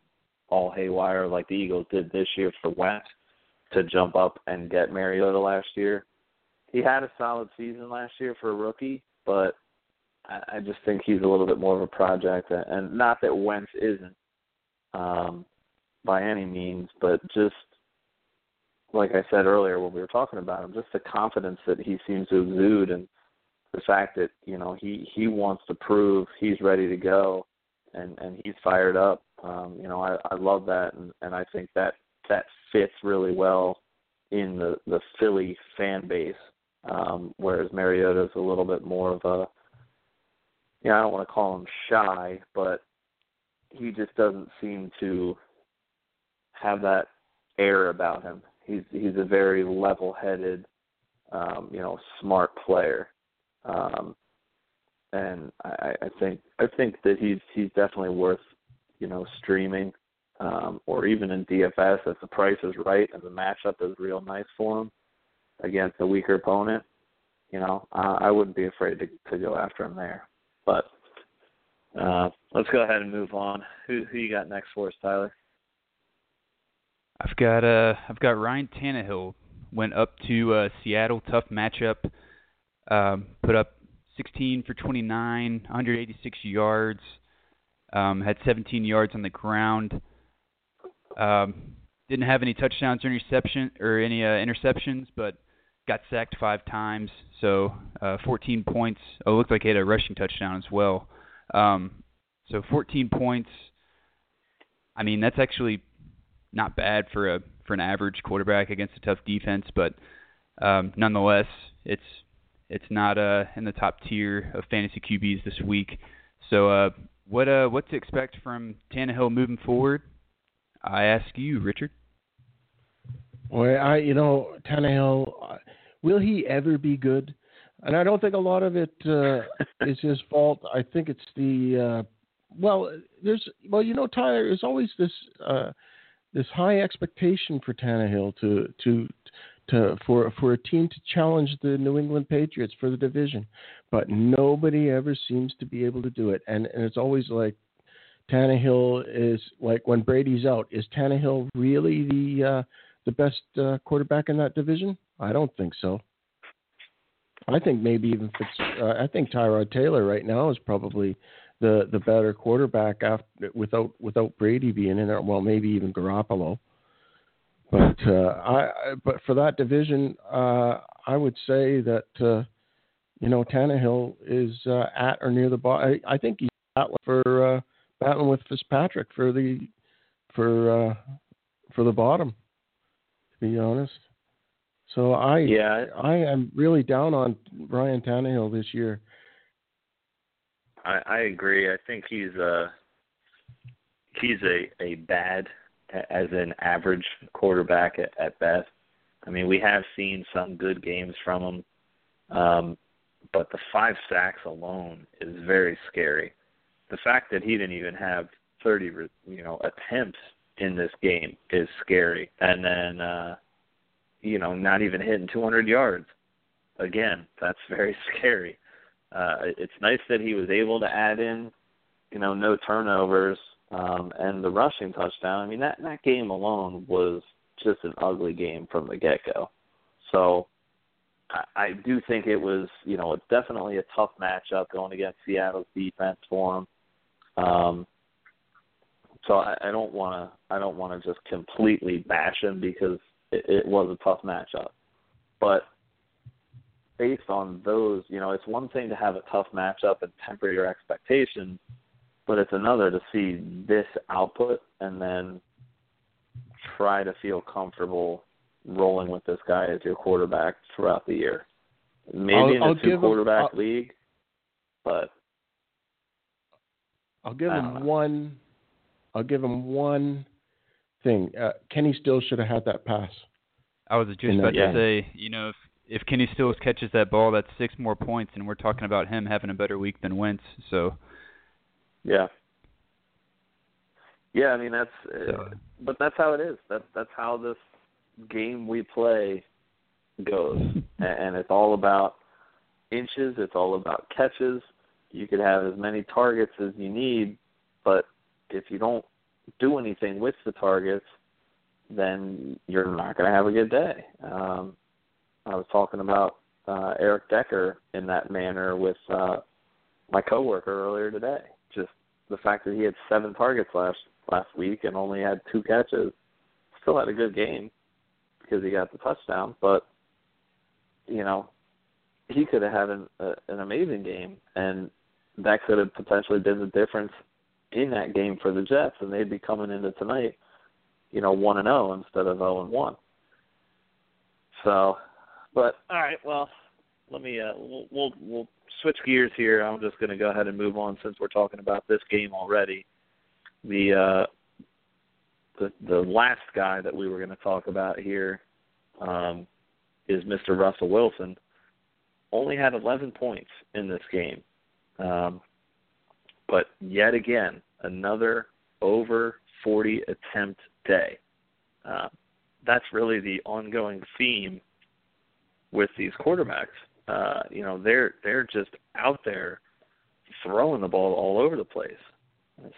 all haywire like the Eagles did this year for Wentz to jump up and get Mariota last year. He had a solid season last year for a rookie, but I, I just think he's a little bit more of a project, and not that Wentz isn't um, by any means, but just like I said earlier when we were talking about him, just the confidence that he seems to exude and the fact that you know he he wants to prove he's ready to go and and he's fired up. Um you know i i love that and and i think that that fits really well in the the philly fan base um whereas mariota's a little bit more of a yeah i don't want to call him shy but he just doesn't seem to have that air about him. He's he's a very level headed um you know smart player. Um, and I, I think I think that he's he's definitely worth you know streaming um, or even in DFS if the price is right and the matchup is real nice for him against a weaker opponent. You know, I wouldn't be afraid to to go after him there. But uh, let's go ahead and move on. Who who you got next for us, Tyler? I've got uh I've got Ryan Tannehill went up to uh, Seattle, tough matchup. Um, put up 16 for 29, 186 yards. Um, had 17 yards on the ground. Um, didn't have any touchdowns or interception or any uh, interceptions, but got sacked five times. So uh, 14 points. Oh, it looked like he had a rushing touchdown as well. Um, so 14 points. I mean, that's actually not bad for a for an average quarterback against a tough defense, but um, nonetheless, it's it's not uh, in the top tier of fantasy QBs this week. So, uh, what uh, what to expect from Tannehill moving forward? I ask you, Richard. Well, I you know Tannehill, will he ever be good? And I don't think a lot of it uh, <laughs> is his fault. I think it's the uh, well, there's well, you know, Tyler, there's always this uh, this high expectation for Tannehill to to to for for a team to challenge the New England Patriots for the division, but nobody ever seems to be able to do it. And and it's always like Tannehill is like when Brady's out. Is Tannehill really the uh, the best uh, quarterback in that division? I don't think so. I think maybe even Fitz, uh, I think Tyrod Taylor right now is probably the the better quarterback after without without Brady being in there. Well, maybe even Garoppolo. But uh, I, but for that division, uh, I would say that uh, you know Tannehill is uh, at or near the bottom. I, I think he's battling for uh, battling with Fitzpatrick for the for uh, for the bottom. To be honest, so I yeah I am really down on Ryan Tannehill this year. I, I agree. I think he's a he's a a bad as an average quarterback at, at best. I mean, we have seen some good games from him, um, but the five sacks alone is very scary. The fact that he didn't even have 30, you know, attempts in this game is scary, and then, uh, you know, not even hitting 200 yards. Again, that's <laughs> very scary. Uh, it's nice that he was able to add in, you know, no turnovers um, and the rushing touchdown. I mean that that game alone was just an ugly game from the get go. So I, I do think it was you know it's definitely a tough matchup going against Seattle's defense for him. Um, so I, I don't want to I don't want to just completely bash him because it, it was a tough matchup, but based on those, you know, it's one thing to have a tough matchup and temper your expectations but it's another to see this output and then try to feel comfortable rolling with this guy as your quarterback throughout the year. Maybe I'll, in a I'll two quarterback him, league, but I'll give him one. I'll give him one thing. Uh, Kenny Stills should have had that pass. I was just about to say, you know, if if Kenny Stills catches that ball, that's six more points, and we're talking about him having a better week than Wentz. So yeah. Yeah, I mean that's, so. uh, but that's how it is. That's that's how this game we play goes, <laughs> and it's all about inches. It's all about catches. You could have as many targets as you need, but if you don't do anything with the targets, then you're not going to have a good day. Um, I was talking about uh, Eric Decker in that manner with uh, my coworker earlier today. Just the fact that he had seven targets last last week and only had two catches, still had a good game because he got the touchdown. But you know, he could have had an, uh, an amazing game, and that could have potentially been the difference in that game for the Jets, and they'd be coming into tonight, you know, one and zero instead of zero oh and one. So, but all right, well, let me uh, we'll, we'll we'll switch gears here. I'm just going to go ahead and move on since we're talking about this game already. The uh, the the last guy that we were going to talk about here um, is Mr. Russell Wilson. Only had 11 points in this game, um, but yet again another over 40 attempt day. Uh, that's really the ongoing theme with these quarterbacks. Uh, you know, they're they're just out there throwing the ball all over the place.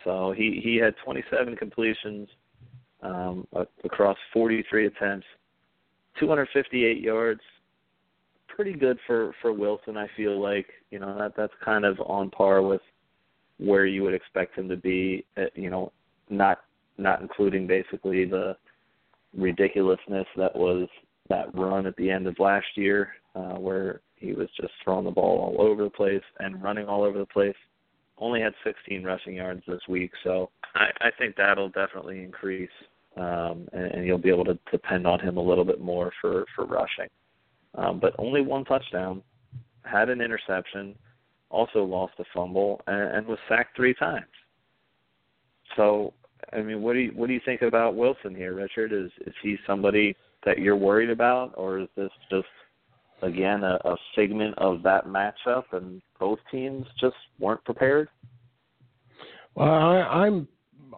So he he had 27 completions um, across 43 attempts, 258 yards. Pretty good for for Wilson. I feel like you know that that's kind of on par with where you would expect him to be. Uh, you know, not not including basically the ridiculousness that was that run at the end of last year, uh, where he was just throwing the ball all over the place and running all over the place. Only had 16 rushing yards this week, so I, I think that'll definitely increase, um, and, and you'll be able to depend on him a little bit more for for rushing. Um, but only one touchdown, had an interception, also lost a fumble, and, and was sacked three times. So, I mean, what do you what do you think about Wilson here, Richard? Is is he somebody that you're worried about, or is this just again a, a figment of that matchup, and both teams just weren't prepared? Well, I, I'm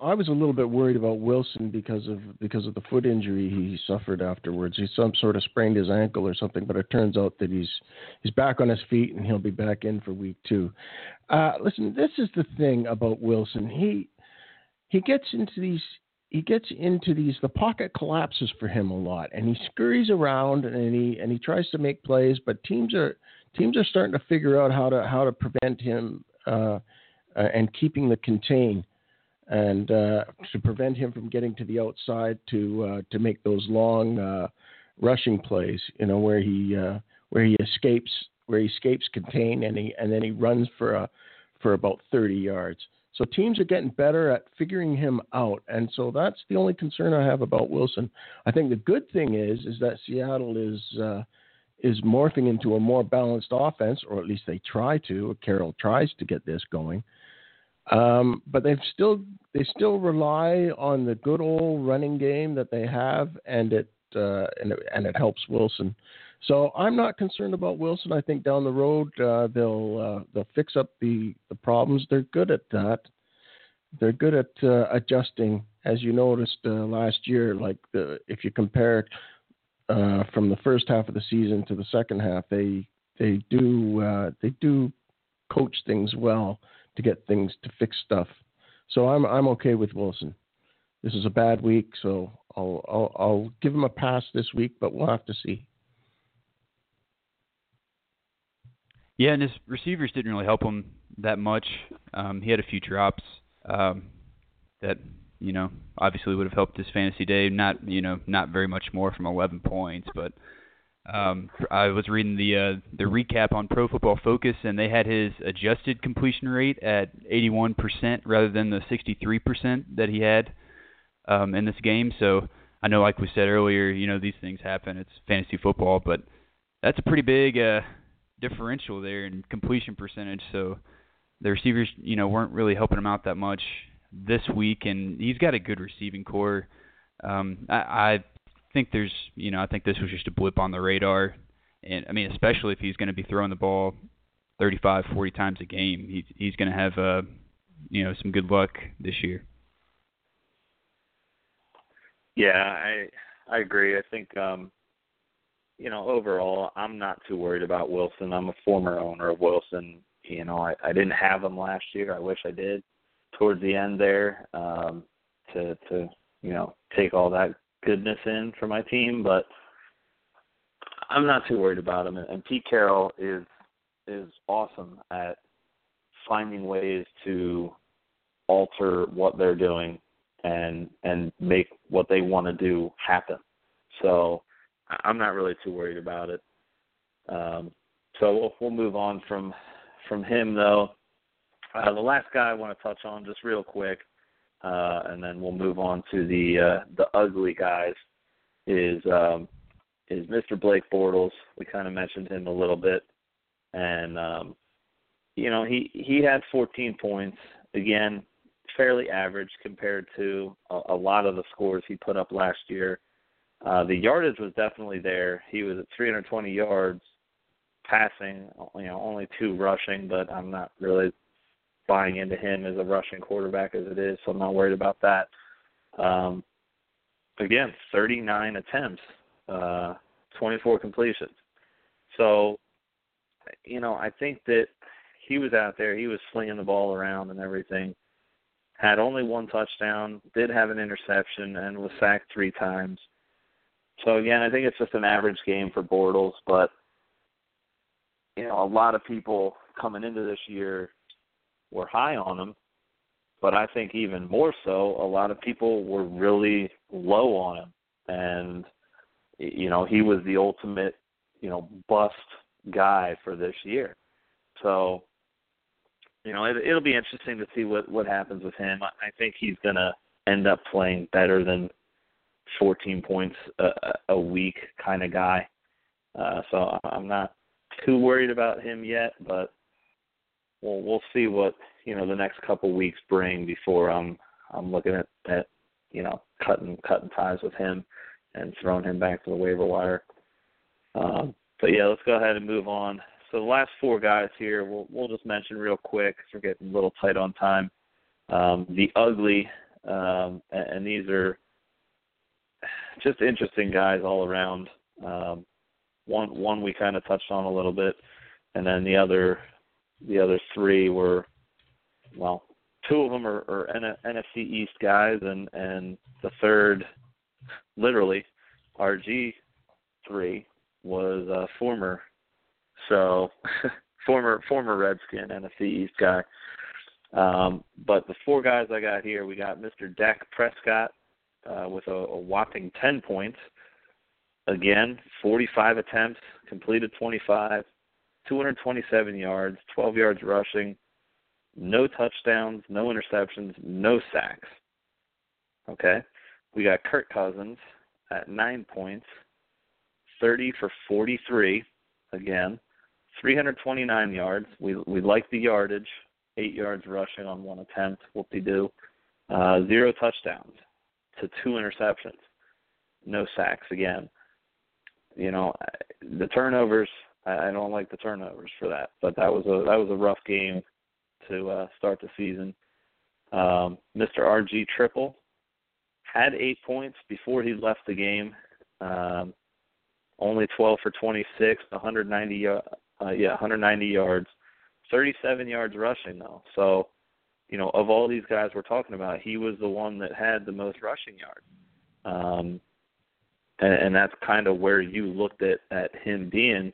I was a little bit worried about Wilson because of because of the foot injury he suffered afterwards. He some sort of sprained his ankle or something, but it turns out that he's he's back on his feet and he'll be back in for week two. Uh, listen, this is the thing about Wilson. He he gets into these he gets into these the pocket collapses for him a lot and he scurries around and he and he tries to make plays but teams are teams are starting to figure out how to how to prevent him uh, uh, and keeping the contain and uh, to prevent him from getting to the outside to uh, to make those long uh, rushing plays you know where he uh, where he escapes where he escapes contain and he and then he runs for a for about 30 yards so teams are getting better at figuring him out, and so that's the only concern I have about Wilson. I think the good thing is is that Seattle is uh, is morphing into a more balanced offense, or at least they try to. Carroll tries to get this going, um, but they've still they still rely on the good old running game that they have, and it uh, and it, and it helps Wilson. So I'm not concerned about Wilson. I think down the road uh, they'll uh, they'll fix up the the problems. They're good at that. They're good at uh, adjusting, as you noticed uh, last year. Like the, if you compare uh, from the first half of the season to the second half, they they do uh, they do coach things well to get things to fix stuff. So I'm I'm okay with Wilson. This is a bad week, so I'll I'll, I'll give him a pass this week, but we'll have to see. Yeah, and his receivers didn't really help him that much. Um, he had a few drops um, that you know obviously would have helped his fantasy day. Not you know not very much more from 11 points, but um, I was reading the uh, the recap on Pro Football Focus, and they had his adjusted completion rate at 81% rather than the 63% that he had um, in this game. So I know, like we said earlier, you know these things happen. It's fantasy football, but that's a pretty big uh, differential there in completion percentage. So the receivers, you know, weren't really helping him out that much this week, and he's got a good receiving core. Um, I, I think there's, you know, I think this was just a blip on the radar, and I mean, especially if he's going to be throwing the ball 35, 40 times a game, he's he's going to have, uh, you know, some good luck this year. Yeah, I I agree. I think um you know, overall, I'm not too worried about Wilson. I'm a former owner of Wilson. You know, I, I didn't have him last year. I wish I did. Towards the end there, um, to to you know take all that goodness in for my team, but I'm not too worried about him. And Pete Carroll is is awesome at finding ways to alter what they're doing and and make what they want to do happen. So I'm not really too worried about it. Um, so we'll we'll move on from from him though. Uh, the last guy I want to touch on just real quick, uh, and then we'll move on to the uh, the ugly guys. Is um, is Mr. Blake Bortles? We kind of mentioned him a little bit, and um, you know he he had 14 points again, fairly average compared to a, a lot of the scores he put up last year. Uh, the yardage was definitely there. He was at 320 yards passing, you know, only two rushing, but I'm not really buying into him as a rushing quarterback as it is, so I'm not worried about that. Um, again, 39 attempts, uh, 24 completions. So, you know, I think that he was out there, he was slinging the ball around and everything. Had only one touchdown, did have an interception, and was sacked three times. So again, I think it's just an average game for Bortles, but you know, a lot of people coming into this year were high on him, but I think even more so, a lot of people were really low on him, and you know, he was the ultimate, you know, bust guy for this year. So, you know, it, it'll be interesting to see what what happens with him. I, I think he's gonna end up playing better than 14 points a, a week kind of guy. Uh, so I'm not too worried about him yet, but we'll we'll see what you know the next couple weeks bring before I'm I'm looking at at you know cutting cutting ties with him and throwing him back to the waiver wire. Um, but yeah, let's go ahead and move on. So the last four guys here, we'll we'll just mention real quick we're getting a little tight on time. Um, the ugly, um, and, and these are just interesting guys all around. Um, one one we kind of touched on a little bit, and then the other the other three were well, two of them are, are NFC East guys, and and the third, literally, RG three was a former, so <laughs> former former Redskin NFC East guy. Um, but the four guys I got here, we got Mr. Dak Prescott uh, with a, a whopping 10 points. Again, 45 attempts, completed 25, 227 yards, 12 yards rushing, no touchdowns, no interceptions, no sacks. Okay. We got Kirk Cousins at nine points, 30 for 43, again, 329 yards. We we like the yardage, eight yards rushing on one attempt. Whoop de doo. Uh, zero touchdowns to two interceptions, no sacks again. You know, the turnovers. I, don't like the turnovers for that, but that was a that was a rough game to uh, start the season. Um, Mr. RG Triple had eight points before he left the game. Um, only 12 for 26, 190 uh, yeah 190 yards, 37 yards rushing though. So, you know, of all these guys we're talking about, he was the one that had the most rushing yards. Um, and, and that's kind of where you looked at at him being,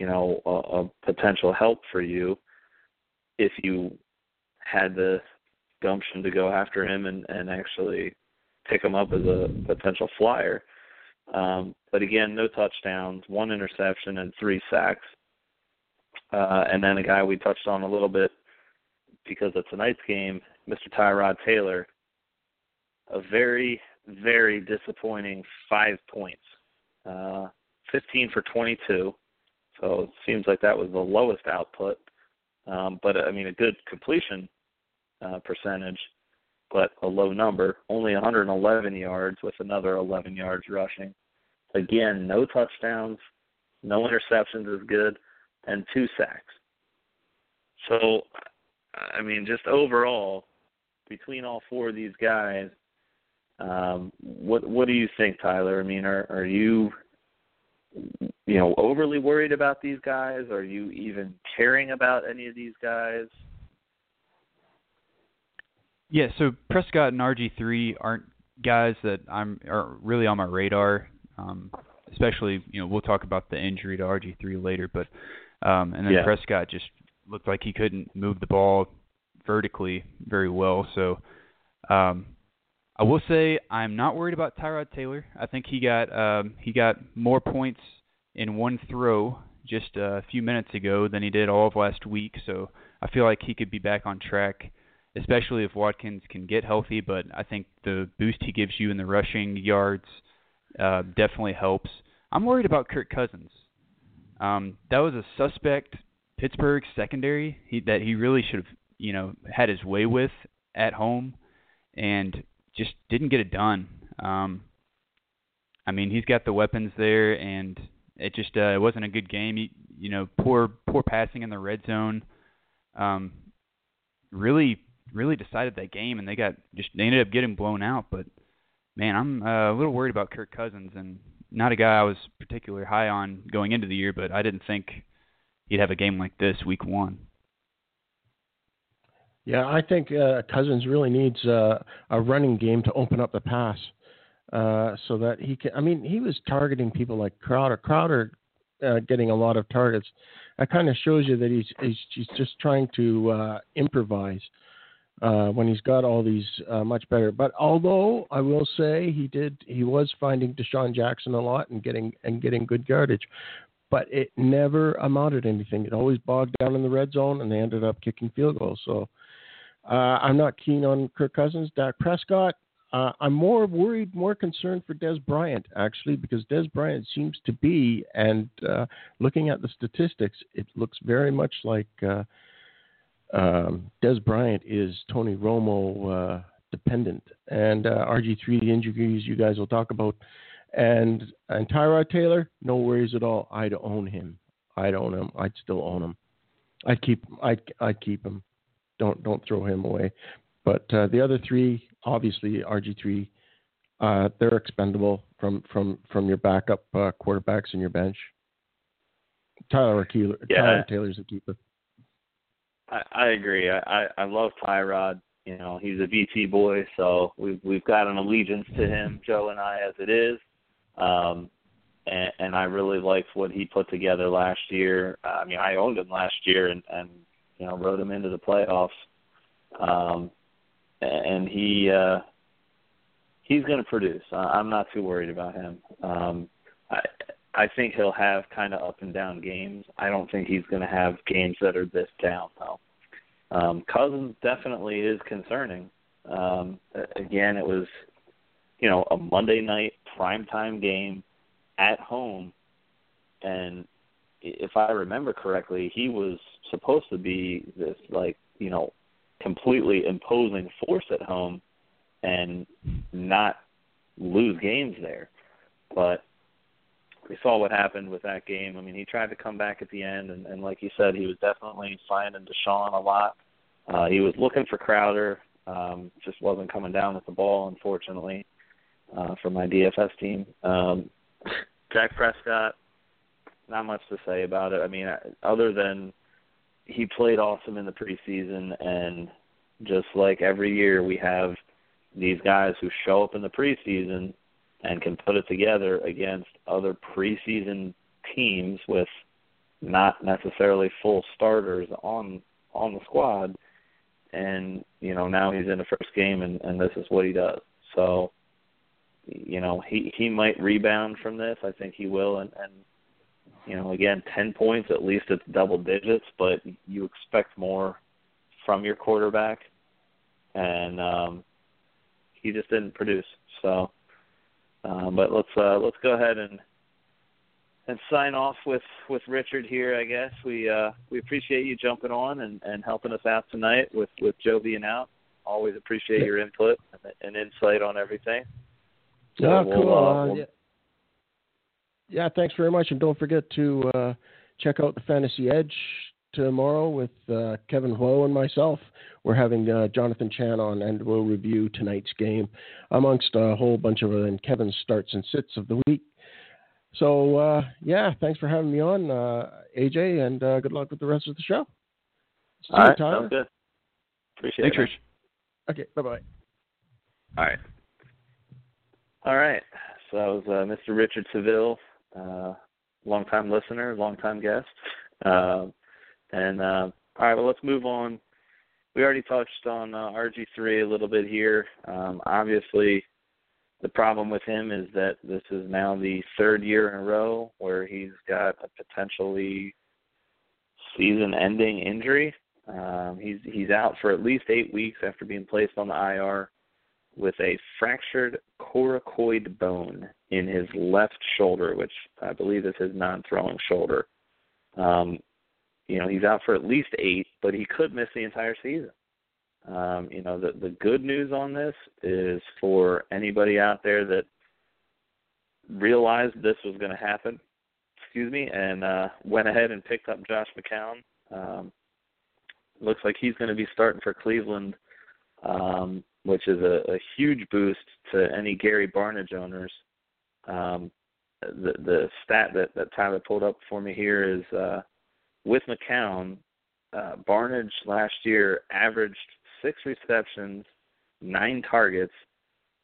you know, a, a potential help for you if you had the gumption to go after him and and actually pick him up as a potential flyer. Um, but again, no touchdowns, one interception, and three sacks. Uh, and then a guy we touched on a little bit because it's a tonight's game, Mr. Tyrod Taylor, a very, very disappointing five points. Uh, 15 for 22. So it seems like that was the lowest output. Um, but I mean, a good completion uh, percentage, but a low number. Only 111 yards with another 11 yards rushing. Again, no touchdowns, no interceptions is good, and two sacks. So, I mean, just overall, between all four of these guys, um, what what do you think, Tyler? I mean, are are you you know overly worried about these guys? Are you even caring about any of these guys? Yeah, so Prescott and RG three aren't guys that I'm are really on my radar. Um, especially, you know, we'll talk about the injury to RG three later, but um, and then yeah. Prescott just looked like he couldn't move the ball vertically very well. So um, I will say I'm not worried about Tyrod Taylor. I think he got um, he got more points in one throw just a few minutes ago than he did all of last week. So I feel like he could be back on track, especially if Watkins can get healthy. But I think the boost he gives you in the rushing yards uh, definitely helps. I'm worried about Kirk Cousins. Um, that was a suspect Pittsburgh secondary he, that he really should have, you know, had his way with at home, and just didn't get it done. Um, I mean, he's got the weapons there, and it just uh, it wasn't a good game. He, you know, poor poor passing in the red zone. Um, really, really decided that game, and they got just they ended up getting blown out. But man, I'm uh, a little worried about Kirk Cousins, and not a guy I was particularly high on going into the year, but I didn't think he'd have a game like this week one. Yeah, I think uh, Cousins really needs uh, a running game to open up the pass, uh, so that he can. I mean, he was targeting people like Crowder. Crowder uh, getting a lot of targets. That kind of shows you that he's he's, he's just trying to uh, improvise uh, when he's got all these much better. But although I will say he did, he was finding DeSean Jackson a lot and getting and getting good yardage, but it never amounted to anything. It always bogged down in the red zone, and they ended up kicking field goals. So uh, I'm not keen on Kirk Cousins, Dak Prescott. Uh, I'm more worried, more concerned for Dez Bryant actually, because Dez Bryant seems to be, and uh, looking at the statistics, it looks very much like uh, um, Dez Bryant is Tony Romo uh, dependent, and uh, RG3 injuries you guys will talk about, and and Tyrod Taylor, no worries at all. I'd own him. I'd own him. I'd still own him. I'd keep. I'd I'd keep him. Don't don't throw him away. But uh, the other three, obviously RG3, uh, they're expendable from from from your backup uh, quarterbacks in your bench. Tyler Keeler, yeah. Tyler Taylor's a keeper. I, I agree. I, I I love Tyrod. You know, he's a VT boy, so we've we've got an allegiance to him, Joe and I, as it is. Um, and, and I really liked what he put together last year. I mean, I owned him last year, and and you know, rode him into the playoffs. Um, and he uh, he's going to produce. I'm not too worried about him. Um, I I think he'll have kind of up and down games. I don't think he's going to have games that are this down though. Um, Cousins definitely is concerning. Um, again, it was you know a Monday night primetime game at home, and if I remember correctly, he was supposed to be this like you know completely imposing force at home and not lose games there. But we saw what happened with that game. I mean, he tried to come back at the end, and, and like you said, he was definitely finding DeSean a lot. Uh, he was looking for Crowder, um, just wasn't coming down with the ball, unfortunately, uh, for my DFS team. Um, <laughs> Dak Prescott, not much to say about it. I mean, other than he played awesome in the preseason, and just like every year, we have these guys who show up in the preseason and can put it together against other preseason teams with not necessarily full starters on on the squad. And you know now he's in the first game and and this is what he does. So you know he he might rebound from this. I think he will and and you know again 10 points at least it's double digits but you expect more from your quarterback and um he just didn't produce so um, but let's uh, let's go ahead and and sign off with with Richard here. I guess we uh, we appreciate you jumping on and, and helping us out tonight with with Joe being out. Always appreciate your input and, and insight on everything. So yeah, we'll, cool. Uh, we'll... yeah. Yeah, thanks very much, and don't forget to uh, check out the Fantasy Edge tomorrow with uh, Kevin Ho and myself. We're having uh, Jonathan Chan on, and we'll review tonight's game amongst a whole bunch of and Kevin's starts and sits of the week. So uh, yeah, thanks for having me on, uh, AJ, and uh, good luck with the rest of the show. See All you, Tyler. sounds good. Appreciate thanks, it. Rich. Okay. Bye bye. All right. All right. So that was uh, Mr. Richard Seville, uh, longtime listener, longtime guest. Uh, and uh, all right, well, let's move on. We already touched on uh, RG3 a little bit here. Um, obviously, the problem with him is that this is now the third year in a row where he's got a potentially season-ending injury. Um, he's he's out for at least eight weeks after being placed on the IR with a fractured coracoid bone in his left shoulder, which I believe is his non-throwing shoulder. Um, you know, he's out for at least eight, but he could miss the entire season. Um, you know, the the good news on this is for anybody out there that realized this was going to happen, excuse me, and uh, went ahead and picked up Josh McCown. Um, looks like he's going to be starting for Cleveland, um, which is a, a huge boost to any Gary Barnidge owners. Um, the the stat that, that Tyler pulled up for me here is uh, with McCown, uh, Barnidge last year averaged six receptions, nine targets,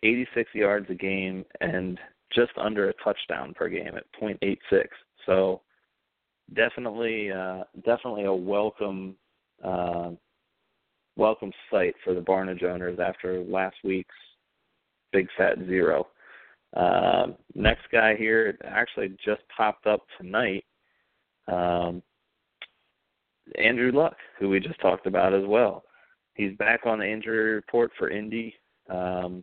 86 yards a game, and just under a touchdown per game at .86. So definitely, uh, definitely a welcome, uh, welcome sight for the Barnidge owners after last week's big fat zero. Uh, next guy here actually just popped up tonight. Um, Andrew Luck, who we just talked about as well. He's back on the injury report for Indy. Um,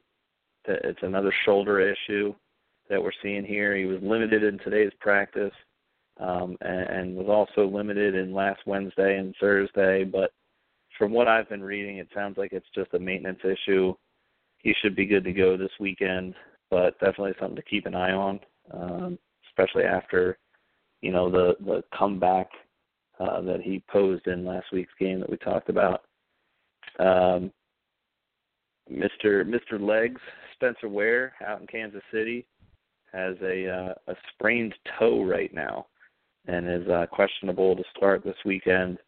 it's another shoulder issue that we're seeing here. He was limited in today's practice um, and, and was also limited in last Wednesday and Thursday. But from what I've been reading, it sounds like it's just a maintenance issue. He should be good to go this weekend, but definitely something to keep an eye on, um, especially after you know the the comeback uh, that he posed in last week's game that we talked about. Um, Mr. Mr. Legs Spencer Ware out in Kansas City has a uh, a sprained toe right now, and is uh, questionable to start this weekend.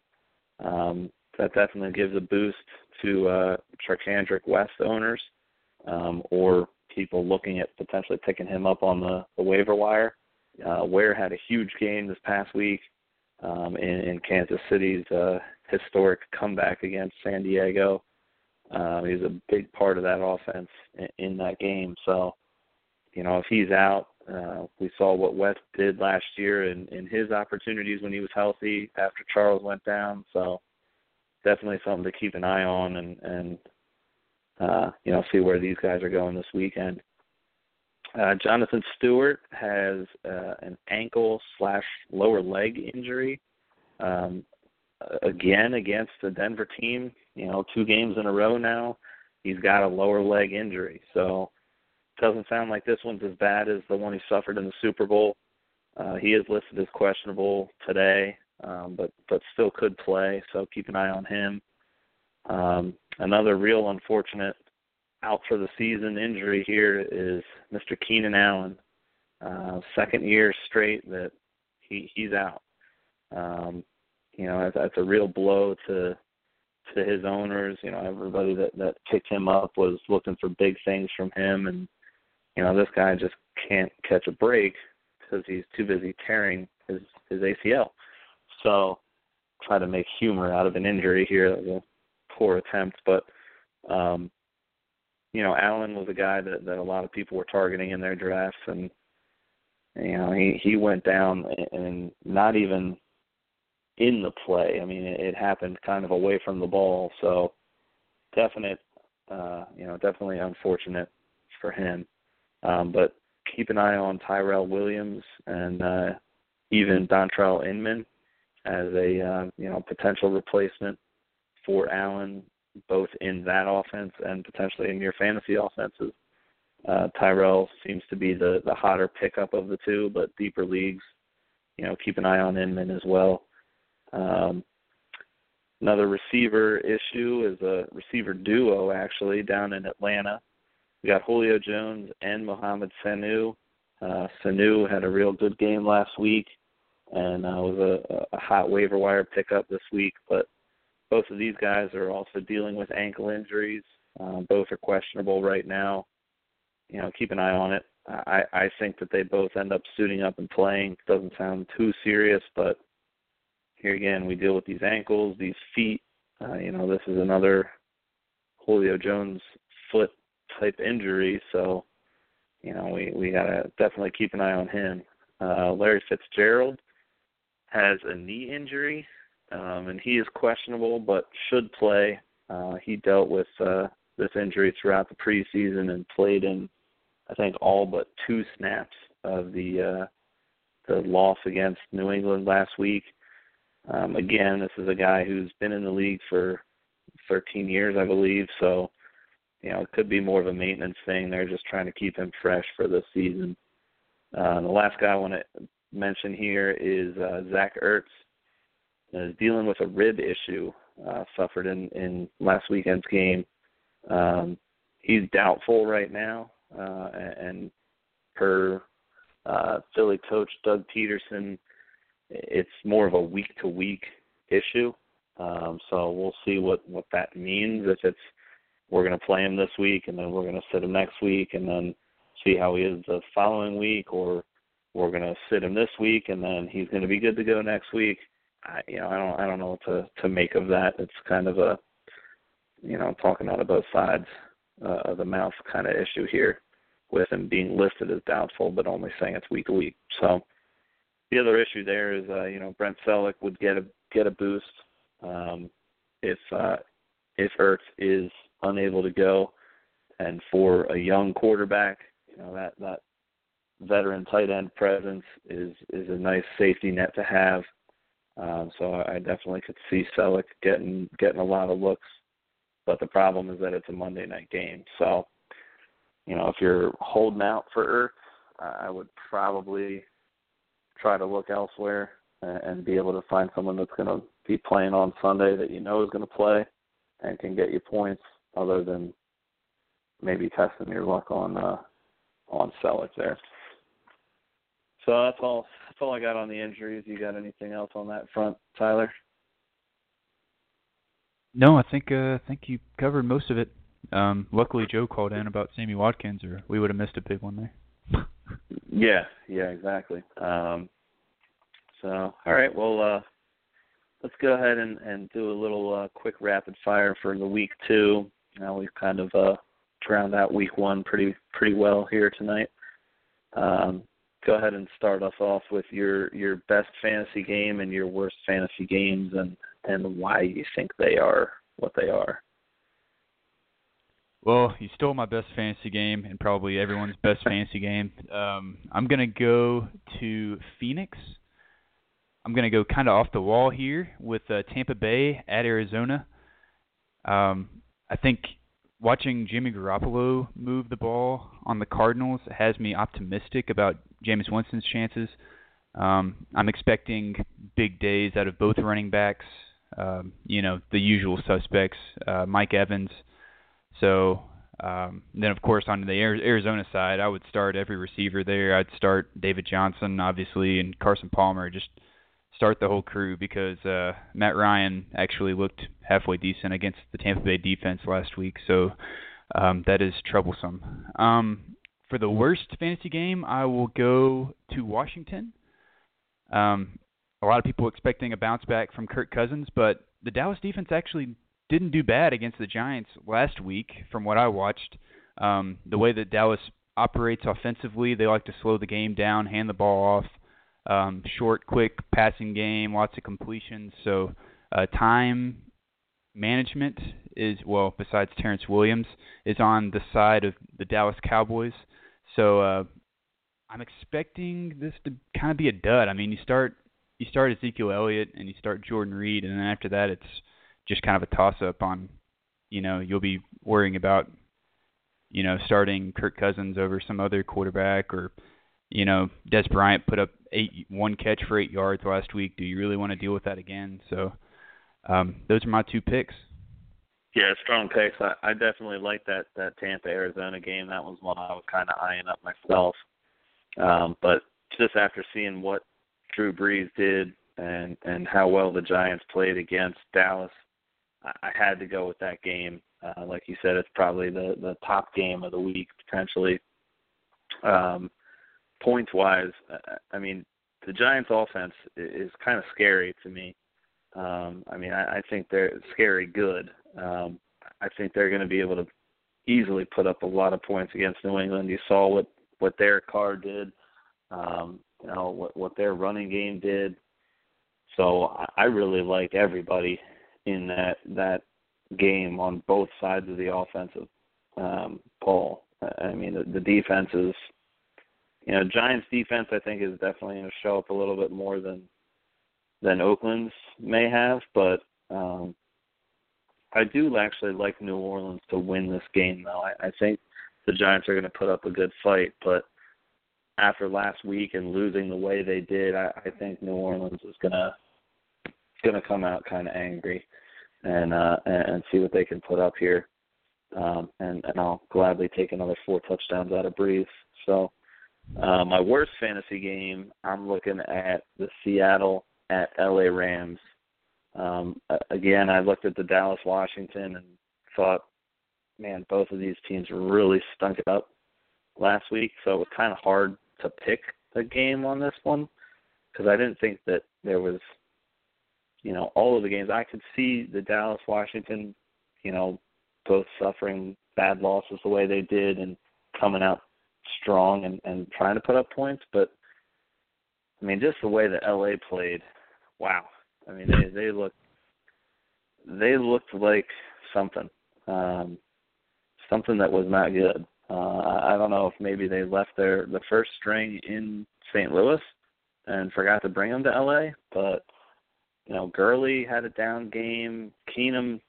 Um, that definitely gives a boost to uh, Charcandrick West owners um, or people looking at potentially picking him up on the, the waiver wire. Uh, Ware had a huge game this past week um, in, in Kansas City's uh, historic comeback against San Diego. Um, he was a big part of that offense in, in that game. So, you know, if he's out, uh, we saw what West did last year in, in his opportunities when he was healthy after Charles went down. So, definitely something to keep an eye on and and uh, you know see where these guys are going this weekend. Uh, Jonathan Stewart has uh, an ankle slash lower leg injury. Um, again against the Denver team, you know, two games in a row now. He's got a lower leg injury, so doesn't sound like this one's as bad as the one he suffered in the Super Bowl. Uh, he is listed as questionable today, um, but but still could play, so keep an eye on him. Um, another real unfortunate out for the season injury here is Mr. Keenan Allen. Uh, second year straight that he he's out. Um, you know, that's, that's a real blow to to his owners. You know, everybody that that picked him up was looking for big things from him, and you know, this guy just can't catch a break because he's too busy tearing his his ACL. So, try to make humor out of an injury here. That was a poor attempt, but um, you know, Allen was a guy that that a lot of people were targeting in their drafts, and you know, he he went down and not even in the play. I mean, it, it happened kind of away from the ball, so definite, uh, you know, definitely unfortunate for him. Um, but keep an eye on Tyrell Williams and uh, even Dontrelle Inman as a uh, you know potential replacement for Allen both in that offense and potentially in your fantasy offenses. Uh, Tyrell seems to be the the hotter pickup of the two, but deeper leagues, you know, keep an eye on Inman as well. Um, another receiver issue is a receiver duo actually down in Atlanta. We got Julio Jones and Mohamed Sanu. Uh, Sanu had a real good game last week, and uh, was a, a hot waiver wire pickup this week, but both of these guys are also dealing with ankle injuries. Uh, both are questionable right now. You know, keep an eye on it. I I think that they both end up suiting up and playing. Doesn't sound too serious, but here again, we deal with these ankles, these feet. Uh, you know, this is another Julio Jones foot type injury, so you know we we gotta definitely keep an eye on him. Uh, Larry Fitzgerald has a knee injury, um, and he is questionable, but should play. Uh, he dealt with uh, this injury throughout the preseason and played in, I think, all but two snaps of the uh, the loss against New England last week. Um, again, this is a guy who's been in the league for 13 years, I believe. So, you know, it could be more of a maintenance thing. They're just trying to keep him fresh for the season. Uh, the last guy I want to mention here is uh, Zach Ertz. Is dealing with a rib issue uh, suffered in in last weekend's game. Um, he's doubtful right now, uh, and per uh, Philly coach Doug Pederson, it's more of a week to week issue. Um, so we'll see what what that means. If it's we're going to play him this week and then we're going to sit him next week and then see how he is the following week, or we're going to sit him this week and then he's going to be good to go next week. I, you know, I don't I don't know what to to make of that. It's kind of a you know talking out of both sides uh, of the mouth kind of issue here with him being listed as doubtful, but only saying it's week to week. So the other issue there is, uh, you know, Brent Celek would get a get a boost um, if uh, if Ertz is unable to go, and for a young quarterback, you know that that veteran tight end presence is is a nice safety net to have. Um, so I definitely could see Celek getting getting a lot of looks, but the problem is that it's a Monday night game. So, you know, if you're holding out for Ertz, I would probably try to look elsewhere and, and be able to find someone that's going to be playing on Sunday that you know is going to play and can get you points, other than maybe testing your luck on uh, on Celek there. So that's all. That's all I got on the injuries. You got anything else on that front, Tyler? No, I think uh, I think you covered most of it. Um, luckily, Joe called in about Sammy Watkins, or we would have missed a big one there. <laughs> yeah, yeah, exactly. Um, so, all right, well, uh, let's go ahead and, and do a little uh, quick rapid fire for the week two. Now we've kind of uh, drowned out week one pretty pretty well here tonight. Um, go ahead and start us off with your your best fantasy game and your worst fantasy games and and why you think they are what they are. Well, you stole my best fantasy game and probably everyone's best <laughs> fantasy game. Um, I'm gonna go to Phoenix. I'm gonna go kind of off the wall here with uh, Tampa Bay at Arizona. Um, I think watching Jimmy Garoppolo move the ball on the Cardinals has me optimistic about Jameis Winston's chances. Um, I'm expecting big days out of both running backs. Um, you know, the usual suspects, uh, Mike Evans. So um, then, of course, on the Arizona side, I would start every receiver there. I'd start David Johnson, obviously, and Carson Palmer. Just start the whole crew because uh, Matt Ryan actually looked halfway decent against the Tampa Bay defense last week. So um, that is troublesome. Um, for the worst fantasy game, I will go to Washington. Um, a lot of people expecting a bounce back from Kirk Cousins, but the Dallas defense actually didn't do bad against the Giants last week, from what I watched. Um, the way that Dallas operates offensively, they like to slow the game down, hand the ball off, um, short, quick passing game, lots of completions. So uh, time management is well, besides Terrance Williams, is on the side of the Dallas Cowboys. So uh, I'm expecting this to kind of be a dud. I mean, you start you start Ezekiel Elliott and you start Jordan Reed, and then after that, it's just kind of a toss up on, you know, you'll be worrying about, you know, starting Kirk Cousins over some other quarterback or, you know, Dez Bryant put up eight one catch for eight yards last week. Do you really want to deal with that again? So, um, those are my two picks. Yeah, strong picks. I, I definitely like that that Tampa Arizona game. That was one I was kind of eyeing up myself. Um, but just after seeing what Drew Brees did and and how well the Giants played against Dallas, I, I had to go with that game. Uh, like you said, it's probably the the top game of the week potentially. Um, points wise, I mean, the Giants' offense is kind of scary to me. Um, I mean, I, I think they're scary good. Um, I think they're going to be able to easily put up a lot of points against New England. You saw what what Derek Carr did. Um, you know what what their running game did. So I, I really like everybody in that that game on both sides of the offensive um, ball. I mean, the, the defense is, you know, Giants defense. I think is definitely going to show up a little bit more than than Oakland's may have, but um, I do actually like New Orleans to win this game, though. I, I think the Giants are going to put up a good fight, but after last week and losing the way they did, I, I think New Orleans is gonna gonna come out kind of angry and uh and see what they can put up here. Um and and I'll gladly take another four touchdowns out of Brees. So uh, my worst fantasy game, I'm looking at the Seattle at LA Rams. Um again, I looked at the Dallas Washington and thought, man, both of these teams really stunk it up last week, so it was kind of hard to pick a game on this one because I didn't think that there was, you know, all of the games. I could see the Dallas Washington, you know, both suffering bad losses the way they did and coming out strong and, and trying to put up points, but I mean, just the way that LA played, wow. I mean, they they looked they looked like something, um, something that was not good. Uh, I don't know if maybe they left their the first string in St. Louis and forgot to bring them to LA, but you know Gurley had a down game. Keenum,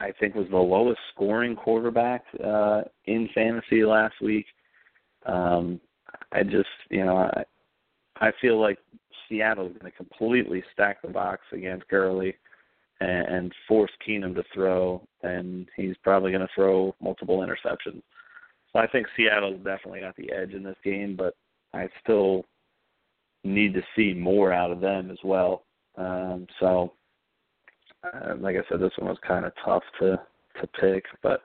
I think, was the lowest scoring quarterback uh, in fantasy last week. Um, I just you know I I feel like Seattle is going to completely stack the box against Gurley and, and force Keenum to throw, and he's probably going to throw multiple interceptions. So I think Seattle's definitely got the edge in this game, but I still need to see more out of them as well. Um, so, uh, like I said, this one was kind of tough to to pick, but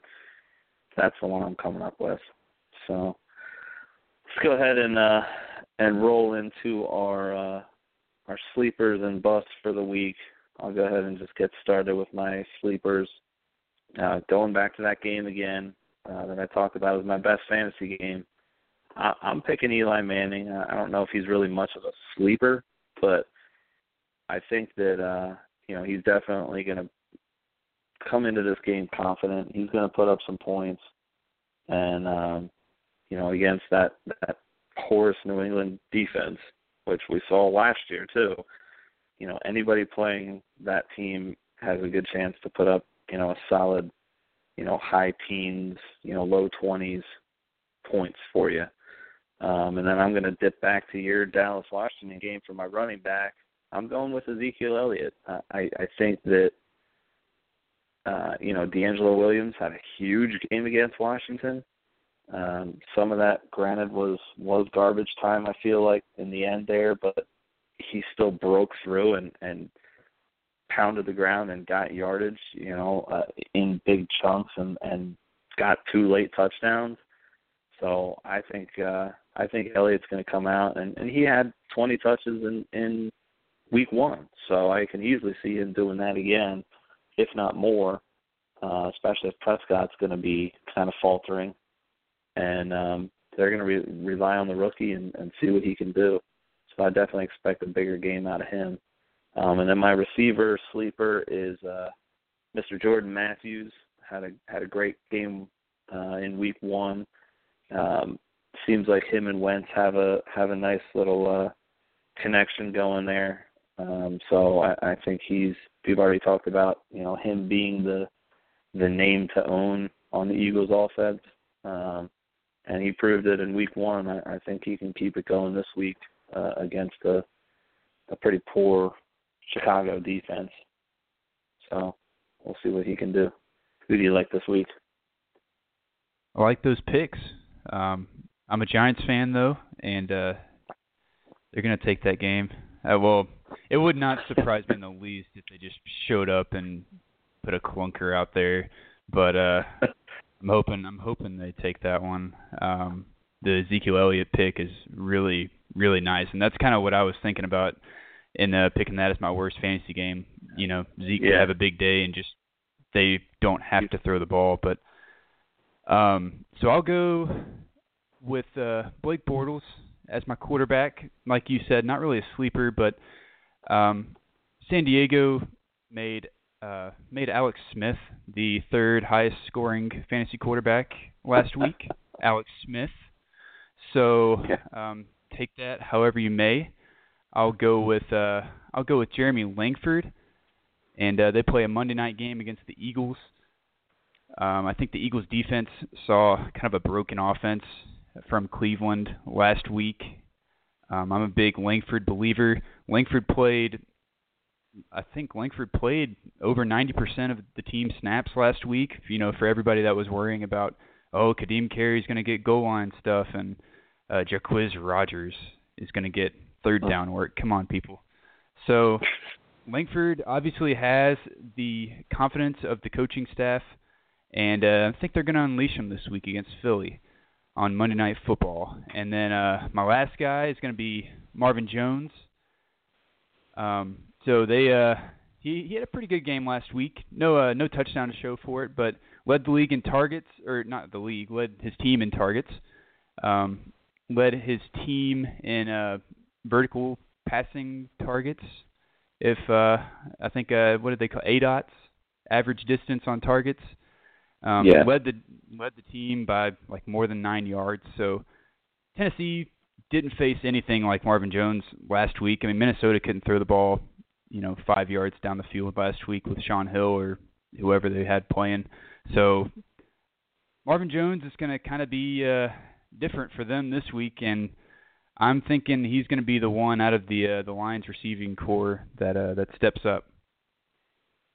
that's the one I'm coming up with. So let's go ahead and uh, and roll into our uh, our sleepers and busts for the week. I'll go ahead and just get started with my sleepers. Uh, going back to that game again, uh, that I talked about as my best fantasy game. I, I'm picking Eli Manning. I don't know if he's really much of a sleeper, but I think that uh, you know he's definitely going to come into this game confident. He's going to put up some points, and um, you know against that that porous New England defense, which we saw last year too. You know anybody playing that team has a good chance to put up you know a solid you know, high teens, you know, low 20s points for you. Um, and then I'm going to dip back to your Dallas Washington game for my running back. I'm going with Ezekiel Elliott. I, I think that, uh, you know, DeAngelo Williams had a huge game against Washington. Um, some of that, granted, was was garbage time. I feel like in the end there, but he still broke through and and pounded the ground and got yardage, you know, uh, in big chunks and and got two late touchdowns. So I think uh I think Elliott's going to come out and and he had 20 touches in in week 1. So I can easily see him doing that again if not more. Uh especially if Prescott's going to be kind of faltering and um they're going to re- rely on the rookie and, and see what he can do. So I definitely expect a bigger game out of him. Um, and then my receiver sleeper is uh, Mr. Jordan Matthews. Had a had a great game uh, in week one. Um, seems like him and Wentz have a have a nice little uh, connection going there. Um, so I, I think he's we've already talked about you know him being the the name to own on the Eagles offense. Um, and he proved it in week one. I, I think he can keep it going this week uh, against a a pretty poor Chicago defense. So we'll see what he can do. Who do you like this week? I like those picks. Um, I'm a Giants fan though, and uh, they're to take that game. Uh, well, it would not surprise me in the least if they just showed up and put a clunker out there. but uh, I'm hoping I'm hoping they take that one. Um, the Ezekiel Elliott pick is really really nice, and that's kind of what I was thinking about in uh, picking that as my worst fantasy game. You know, Zeke yeah. could have a big day and just they don't have to throw the ball, but um, so I'll go with uh, Blake Bortles as my quarterback. Like you said, not really a sleeper, but um, San Diego made uh, made Alex Smith the third highest scoring fantasy quarterback last <laughs> week. Alex Smith. So um, take that however you may. I'll go with uh, I'll go with Jeremy Langford, and uh, they play a Monday night game against the Eagles. Um, I think the Eagles defense saw kind of a broken offense from Cleveland last week. Um, I'm a big Langford believer. Langford played, I think Langford played over 90% of the team snaps last week. You know, for everybody that was worrying about, oh, Ka'Deem Carey's going to get goal line stuff and uh, Jacquizz Rodgers is going to get third down work. Come on, people. So Langford obviously has the confidence of the coaching staff, and uh, I think they're going to unleash him this week against Philly on Monday Night Football. And then uh, my last guy is going to be Marvin Jones. Um, so they uh, he he had a pretty good game last week. No uh, no touchdown to show for it, but led the league in targets, or not the league, led his team in targets. Um, led his team in uh, vertical passing targets. If uh, I think uh, what did they call it? ADOTs, average distance on targets. Um, Yeah. Led the led the team by like more than nine yards. So Tennessee didn't face anything like Marvin Jones last week. I mean Minnesota couldn't throw the ball, you know, five yards down the field last week with Shaun Hill or whoever they had playing. So Marvin Jones is going to kind of be uh, different for them this week, and I'm thinking he's going to be the one out of the uh, the Lions receiving corps that uh, that steps up,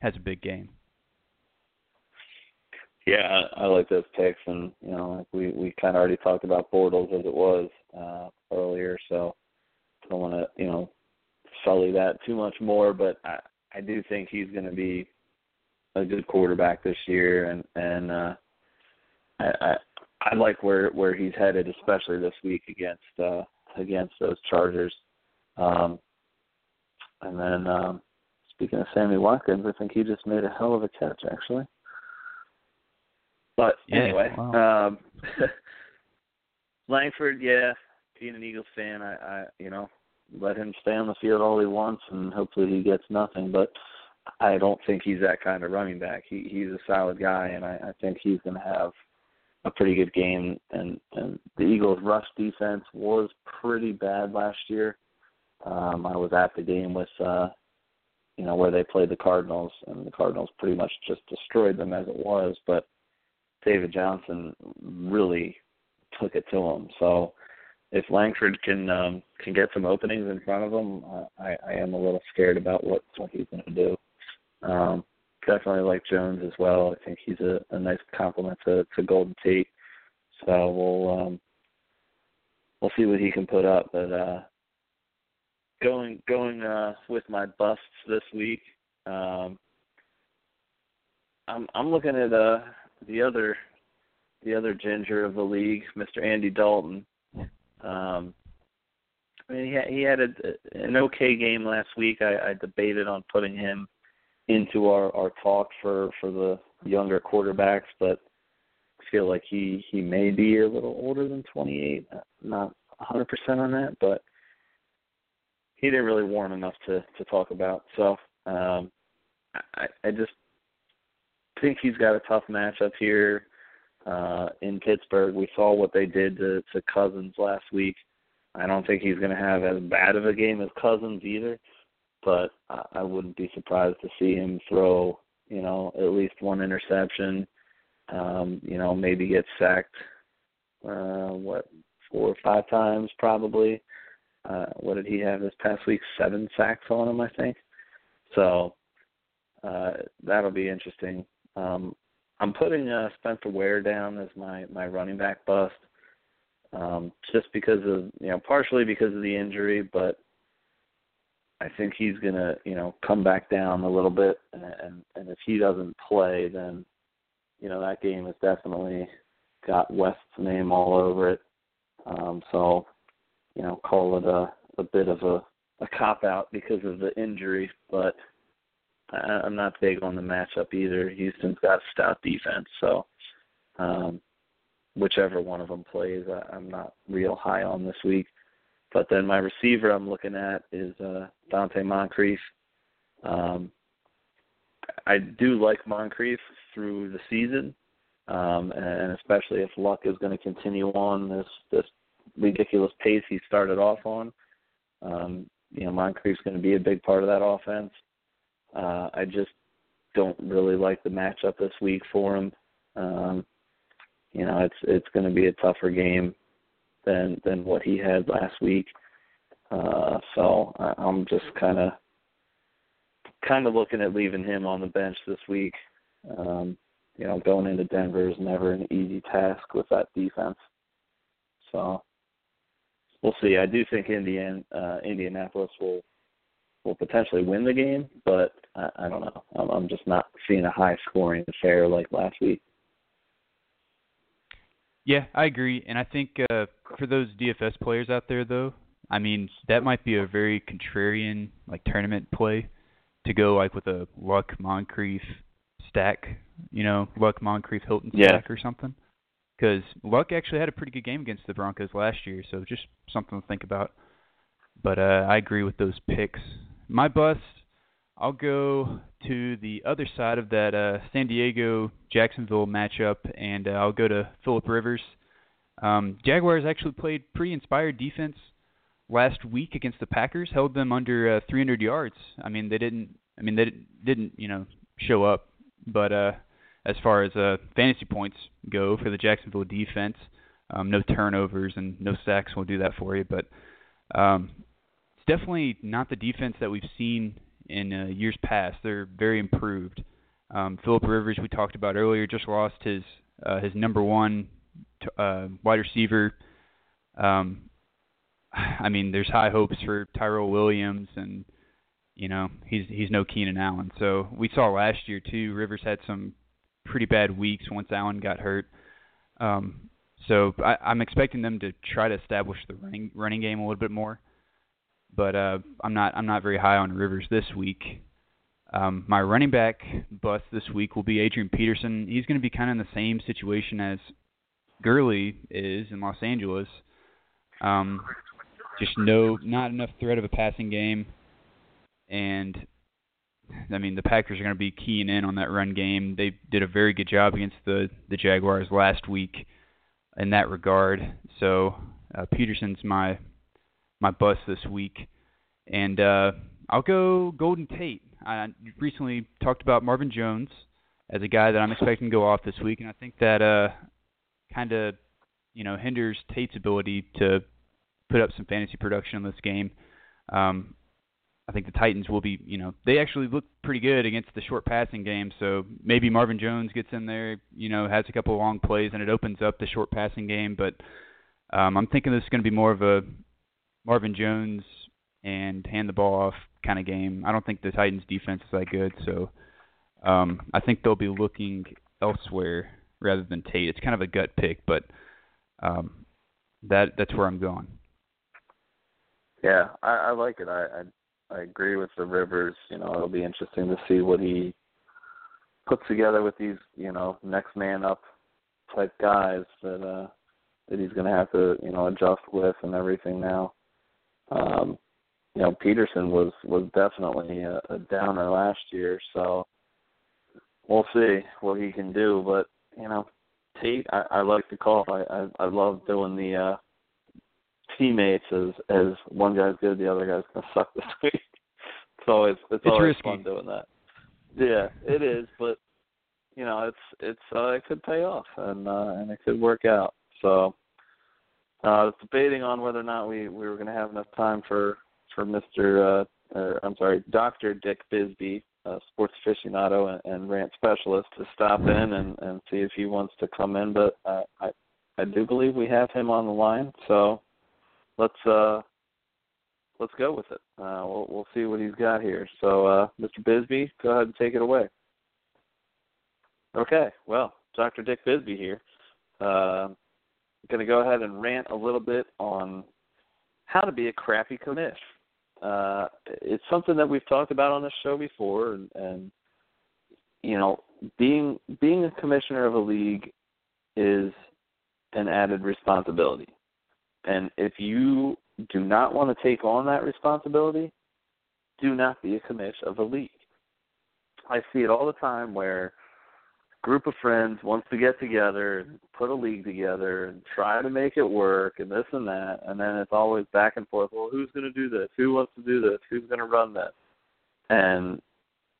has a big game. Yeah, I, like those picks, and you know, like we we kind of already talked about Bortles as it was uh, earlier, so I don't want to you know sully that too much more. But I I do think he's going to be a good quarterback this year, and and uh, I, I I like where where he's headed, especially this week against uh, against those Chargers. Um, and then um, speaking of Sammy Watkins, I think he just made a hell of a catch, actually. But Yeah, anyway, wow. um, <laughs> Langford, yeah, being an Eagles fan, I, I, you know, let him stay on the field all he wants, and hopefully he gets nothing. But I don't think he's that kind of running back. He he's a solid guy, and I, I think he's going to have a pretty good game. And and the Eagles' rush defense was pretty bad last year. Um, I was at the game with, uh, you know, where they played the Cardinals, and the Cardinals pretty much just destroyed them as it was. But David Johnson really took it to him. So if Langford can um, can get some openings in front of him, I, I am a little scared about what what he's going to do. Um, definitely like Jones as well. I think he's a, a nice complement to, to Golden Tate. So we'll um, we'll see what he can put up. But uh, going going uh, with my busts this week, um, I'm I'm looking at uh, the other the other ginger of the league, Mr. Andy Dalton. Um, I mean, he had, he had a, an okay game last week. I, I debated on putting him into our our talk for for the younger quarterbacks, but feel like he he may be a little older than 28. Not 100% on that, but he didn't really warm enough to to talk about. So um, I I just think he's got a tough matchup here uh, in Pittsburgh. We saw what they did to, to Cousins last week. I don't think he's going to have as bad of a game as Cousins either, but I, I wouldn't be surprised to see him throw, you know, at least one interception. Um, you know, maybe get sacked. Uh, what four or five times probably. Uh, what did he have this past week? Seven sacks on him, I think. So uh, that'll be interesting. Um, I'm putting uh, Spencer Ware down as my my running back bust, um, just because of you know partially because of the injury, but I think he's gonna you know come back down a little bit, and and if he doesn't play, then you know that game has definitely got West's name all over it. Um, so, you know, call it a a bit of a a cop out because of the injury, but I'm not big on the matchup either. Houston's got a stout defense, so um, whichever one of them plays, I, I'm not real high on this week. But then my receiver I'm looking at is uh, Donte Moncrief. Um, I do like Moncrief through the season, um, and especially if Luck is going to continue on this this ridiculous pace he started off on. Um, you know, Moncrief's going to be a big part of that offense. Uh, I just don't really like the matchup this week for him. Um, you know, it's it's going to be a tougher game than than what he had last week. Uh, so I'm just kind of kind of looking at leaving him on the bench this week. Um, you know, going into Denver is never an easy task with that defense. So we'll see. I do think Indian uh, Indianapolis will will potentially win the game, but I, I don't know. I'm, I'm just not seeing a high scoring affair like last week. Yeah, I agree, and I think uh, for those DFS players out there, though, I mean that might be a very contrarian like tournament play to go like with a Luck Moncrief stack, you know, Luck Moncrief Hilton stack or something. Because Luck actually had a pretty good game against the Broncos last year, so just something to think about. But uh, I agree with those picks. My bust, I'll go to the other side of that uh, San Diego Jacksonville matchup, and uh, I'll go to Philip Rivers. Um, Jaguars actually played pretty inspired defense last week against the Packers, held them under uh, 300 yards. I mean, they didn't. I mean, they didn't, you know, show up. But uh, as far as uh, fantasy points go for the Jacksonville defense, um, no turnovers and no sacks will do that for you. But um, it's definitely not the defense that we've seen in uh, years past. They're very improved. Um, Philip Rivers, we talked about earlier, just lost his uh, his number one t- uh, wide receiver. Um, <sighs> I mean, there's high hopes for Tyrell Williams, and you know he's he's no Keenan Allen. So we saw last year too. Rivers had some pretty bad weeks once Allen got hurt. Um, so I, I'm expecting them to try to establish the running running game a little bit more. But uh, I'm not I'm not very high on Rivers this week. Um, my running back bust this week will be Adrian Peterson. He's going to be kind of in the same situation as Gurley is in Los Angeles. Um, just no, not enough threat of a passing game, and I mean the Packers are going to be keying in on that run game. They did a very good job against the the Jaguars last week in that regard. So uh, Peterson's my my bust this week, and uh, I'll go Golden Tate. I recently talked about Marvin Jones as a guy that I'm expecting to go off this week, and I think that uh, kind of you know hinders Tate's ability to put up some fantasy production in this game. Um, I think the Titans will be, you know, they actually look pretty good against the short passing game. So maybe Marvin Jones gets in there, you know, has a couple of long plays, and it opens up the short passing game. But um, I'm thinking this is going to be more of a Marvin Jones and hand the ball off kind of game. I don't think the Titans defense is that good, so um, I think they'll be looking elsewhere rather than Tate. It's kind of a gut pick, but um, that that's where I'm going. Yeah, I, I like it. I, I I agree with the Rivers. You know, it'll be interesting to see what he puts together with these, you know, next man up type guys that uh that he's going to have to, you know, adjust with and everything now. Um, you know, Peterson was was definitely a, a downer last year, so we'll see what he can do. But you know, Tate, I, I like the call. I, I I love doing the uh teammates as as one guy's good, the other guy's gonna <laughs> suck this week. It's always it's, It's always risky. fun doing that. Yeah, it is, but you know, it's it's uh, it could pay off and uh, and it could work out. So uh, debating on whether or not we we were going to have enough time for for Mister uh, or I'm sorry, Doctor Dick Bizby, uh, sports aficionado and, and rant specialist, to stop in and and see if he wants to come in. But uh, I I do believe we have him on the line, so let's uh let's go with it. Uh, we'll we'll see what he's got here. So, uh, Mr. Bizby, go ahead and take it away. Okay, well, Dr. Dick Bizby here. Uh, going to go ahead and rant a little bit on how to be a crappy commish. Uh, it's something that we've talked about on this show before, and, and you know, being being a commissioner of a league is an added responsibility. And if you do not want to take on that responsibility, do not be a commish of a league. I see it all the time where group of friends wants to get together and put a league together and try to make it work and this and that and then it's always back and forth well who's going to do this? Who wants to do this? Who's going to run this? And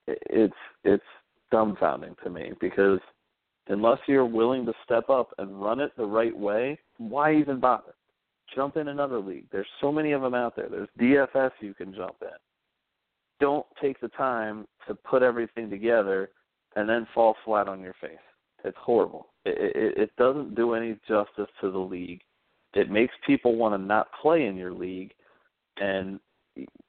it's it's dumbfounding to me because unless you're willing to step up and run it the right way why even bother? Jump in another league. There's so many of them out there. There's dfs you can jump in. Don't take the time to put everything together and then fall flat on your face. It's horrible. It, it, it doesn't do any justice to the league. It makes people want to not play in your league, and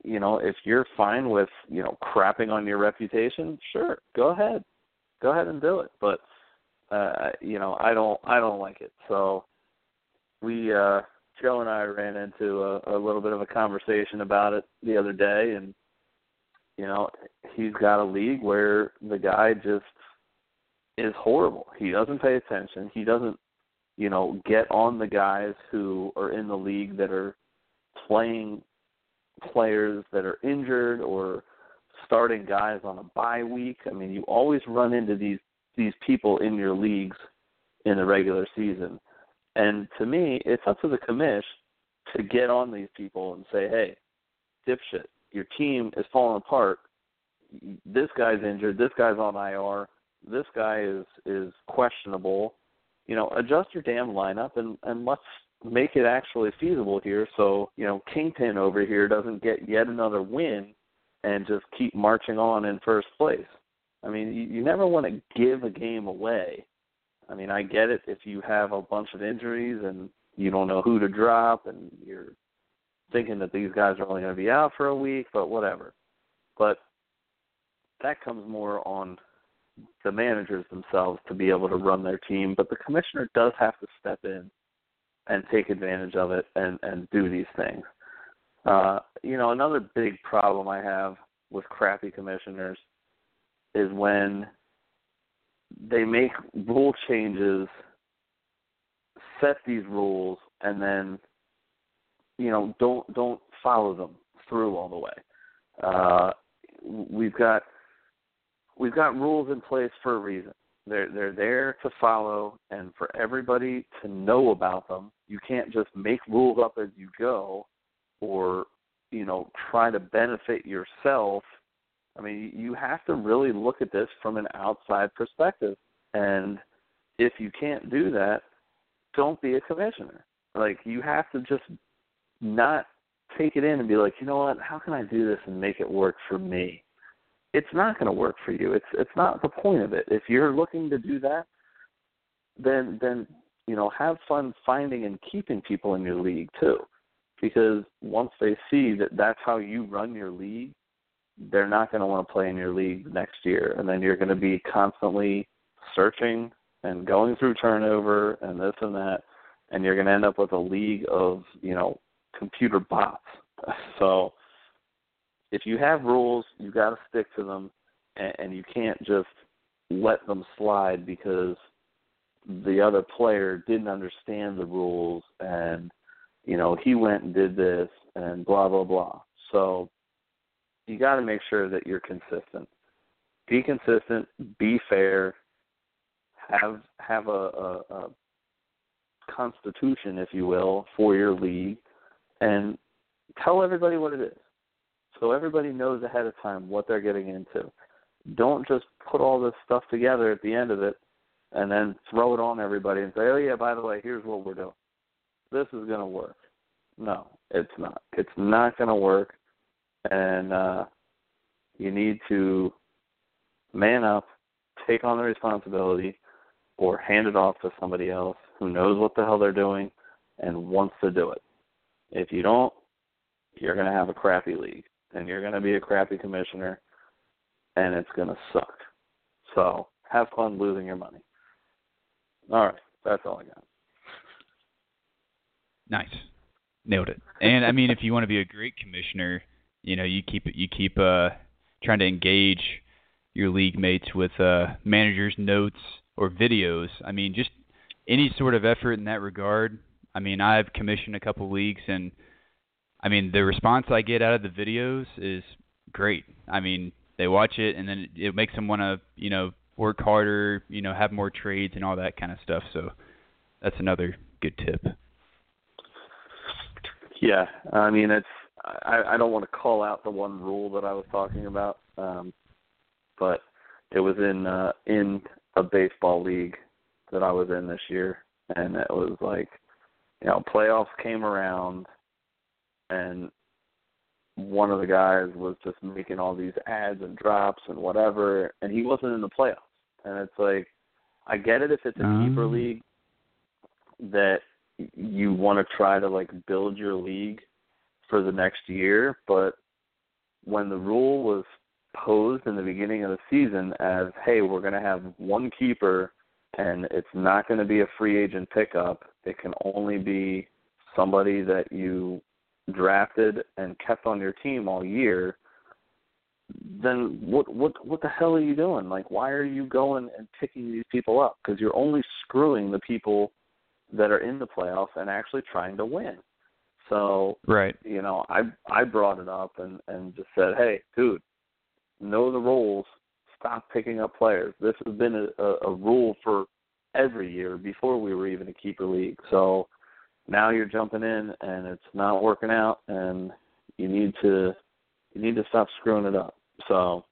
you know if you're fine with you know crapping on your reputation, sure, go ahead, go ahead and do it. But uh, you know I don't I don't like it. So we uh, Joe and I ran into a, a little bit of a conversation about it the other day, and you know, he's got a league where the guy just is horrible. He doesn't pay attention. He doesn't, you know, get on the guys who are in the league that are playing players that are injured or starting guys on a bye week. I mean, you always run into these these people in your leagues in the regular season. And to me, it's up to the commish to get on these people and say, "Hey, dipshit, your team is falling apart. This guy's injured. This guy's on IR. This guy is is questionable. You know, adjust your damn lineup and and let's make it actually feasible here. So you know, Kingpin over here doesn't get yet another win and just keep marching on in first place. I mean, you, you never want to give a game away. I mean, I get it if you have a bunch of injuries and you don't know who to drop and you're thinking that these guys are only going to be out for a week, but whatever. But that comes more on the managers themselves to be able to run their team, but the commissioner does have to step in and take advantage of it and and do these things. Uh, you know, another big problem I have with crappy commissioners is when they make rule changes, set these rules, and then you know don't don't follow them through all the way. Uh, we've got we've got rules in place for a reason. They're they're there to follow and for everybody to know about them. You can't just make rules up as you go or you know try to benefit yourself. I mean, you have to really look at this from an outside perspective. And if you can't do that, don't be a commissioner. Like you have to just not take it in and be like, you know what, how can I do this and make it work for me? It's not going to work for you. It's it's not the point of it. If you're looking to do that, then then you know have fun finding and keeping people in your league too, because once they see that that's how you run your league, they're not going to want to play in your league next year, and then you're going to be constantly searching and going through turnover and this and that, and you're going to end up with a league of you know computer bots. <laughs> So if you have rules, you got to stick to them, and, and you can't just let them slide because the other player didn't understand the rules and you know he went and did this and blah blah blah. So you got to make sure that you're consistent. Be consistent. Be fair. Have have a, a, a constitution, if you will, for your league and tell everybody what it is so everybody knows ahead of time what they're getting into. Don't just put all this stuff together at the end of it and then throw it on everybody and say, oh, yeah, by the way, here's what we're doing. This is going to work. No, it's not. It's not going to work. And uh, you need to man up, take on the responsibility, or hand it off to somebody else who knows what the hell they're doing and wants to do it. If you don't, you're going to have a crappy league, and you're going to be a crappy commissioner, and it's going to suck. So have fun losing your money. All right, that's all I got. Nice, nailed it. And I mean, if you want to be a great commissioner, you know, you keep you keep uh trying to engage your league mates with uh managers' notes or videos. I mean, just any sort of effort in that regard. I mean, I've commissioned a couple leagues, and I mean, the response I get out of the videos is great. I mean, they watch it, and then it, it makes them want to, you know, work harder, you know, have more trades and all that kind of stuff. So that's another good tip. Yeah, I mean, it's I, I don't want to call out the one rule that I was talking about, um, but it was in uh, in a baseball league that I was in this year, and it was like, you know, playoffs came around, and one of the guys was just making all these adds and drops and whatever, and he wasn't in the playoffs. And it's like, I get it if it's a Um. keeper league that you want to try to like build your league for the next year, but when the rule was posed in the beginning of the season as, hey, we're going to have one keeper and it's not going to be a free agent pickup, it can only be somebody that you drafted and kept on your team all year, then what what what the hell are you doing? Like why are you going and picking these people up? Cuz you're only screwing the people that are in the playoffs and actually trying to win. So, Right. you know, I I brought it up and and just said, "Hey, dude, know the rules. Stop picking up players. This has been a, a, a rule for every year before we were even a keeper league. So now you're jumping in and it's not working out, and you need to you need to stop screwing it up. So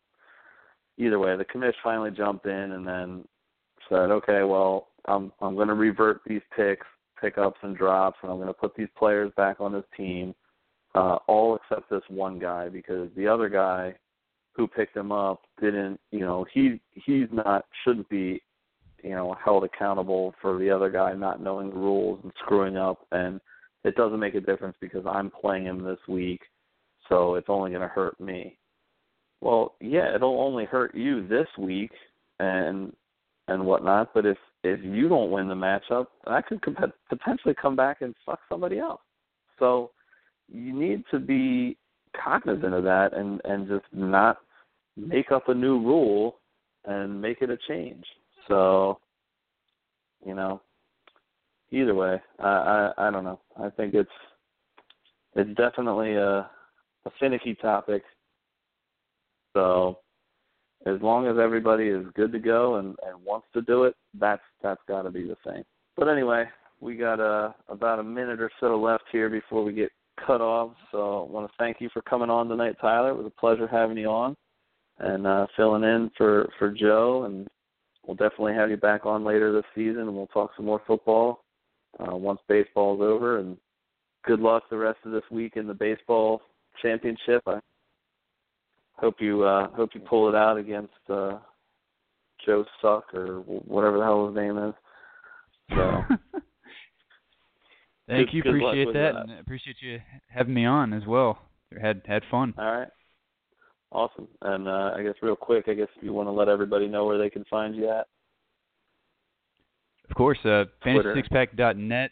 either way, the commish finally jumped in and then said, okay, well, I'm I'm going to revert these picks, pickups and drops, and I'm going to put these players back on this team, uh, all except this one guy because the other guy who picked him up didn't, you know, he he's not shouldn't be, you know, held accountable for the other guy not knowing the rules and screwing up, and it doesn't make a difference because I'm playing him this week, so it's only going to hurt me. Well, yeah, it'll only hurt you this week and and whatnot, but if if you don't win the matchup, that could comp- potentially come back and fuck somebody else. So you need to be cognizant of that and and just not make up a new rule and make it a change. So, you know, either way, I I, I don't know. I think it's it's definitely a a finicky topic. So, as long as everybody is good to go and, and wants to do it, that's that's got to be the thing. But anyway, we got uh, about a minute or so left here before we get cut off. So I want to thank you for coming on tonight, Tyler. It was a pleasure having you on and uh, filling in for for Joe. And we'll definitely have you back on later this season, and we'll talk some more football uh, once baseball's over. And good luck the rest of this week in the baseball championship. I hope you uh, hope you pull it out against uh, Joe Suck or whatever the hell his name is. So. <laughs> Thank Good- you. good Appreciate that, that. and appreciate you having me on as well. Had had fun. All right. Awesome. And uh, I guess real quick, I guess if you want to let everybody know where they can find you at. Of course, uh, fantasysixpack.net.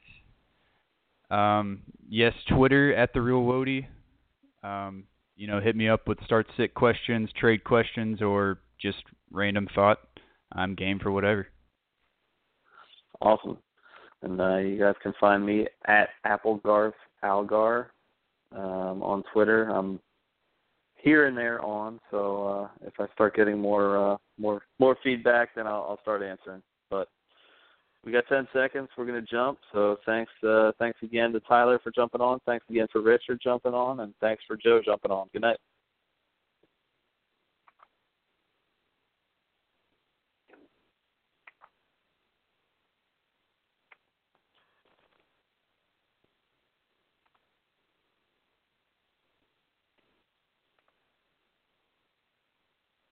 Um, yes, Twitter at the real Wody. Um, you know, hit me up with start sit questions, trade questions, or just random thought. I'm game for whatever. Awesome. And uh, you guys can find me at Applegarth Algar um, on Twitter. I'm here and there on, so uh, if I start getting more uh, more more feedback, then I'll, I'll start answering. But we got 10 seconds. We're gonna jump. So thanks uh, thanks again to Tyler for jumping on. Thanks again for Richard jumping on, and thanks for Joe jumping on. Good night.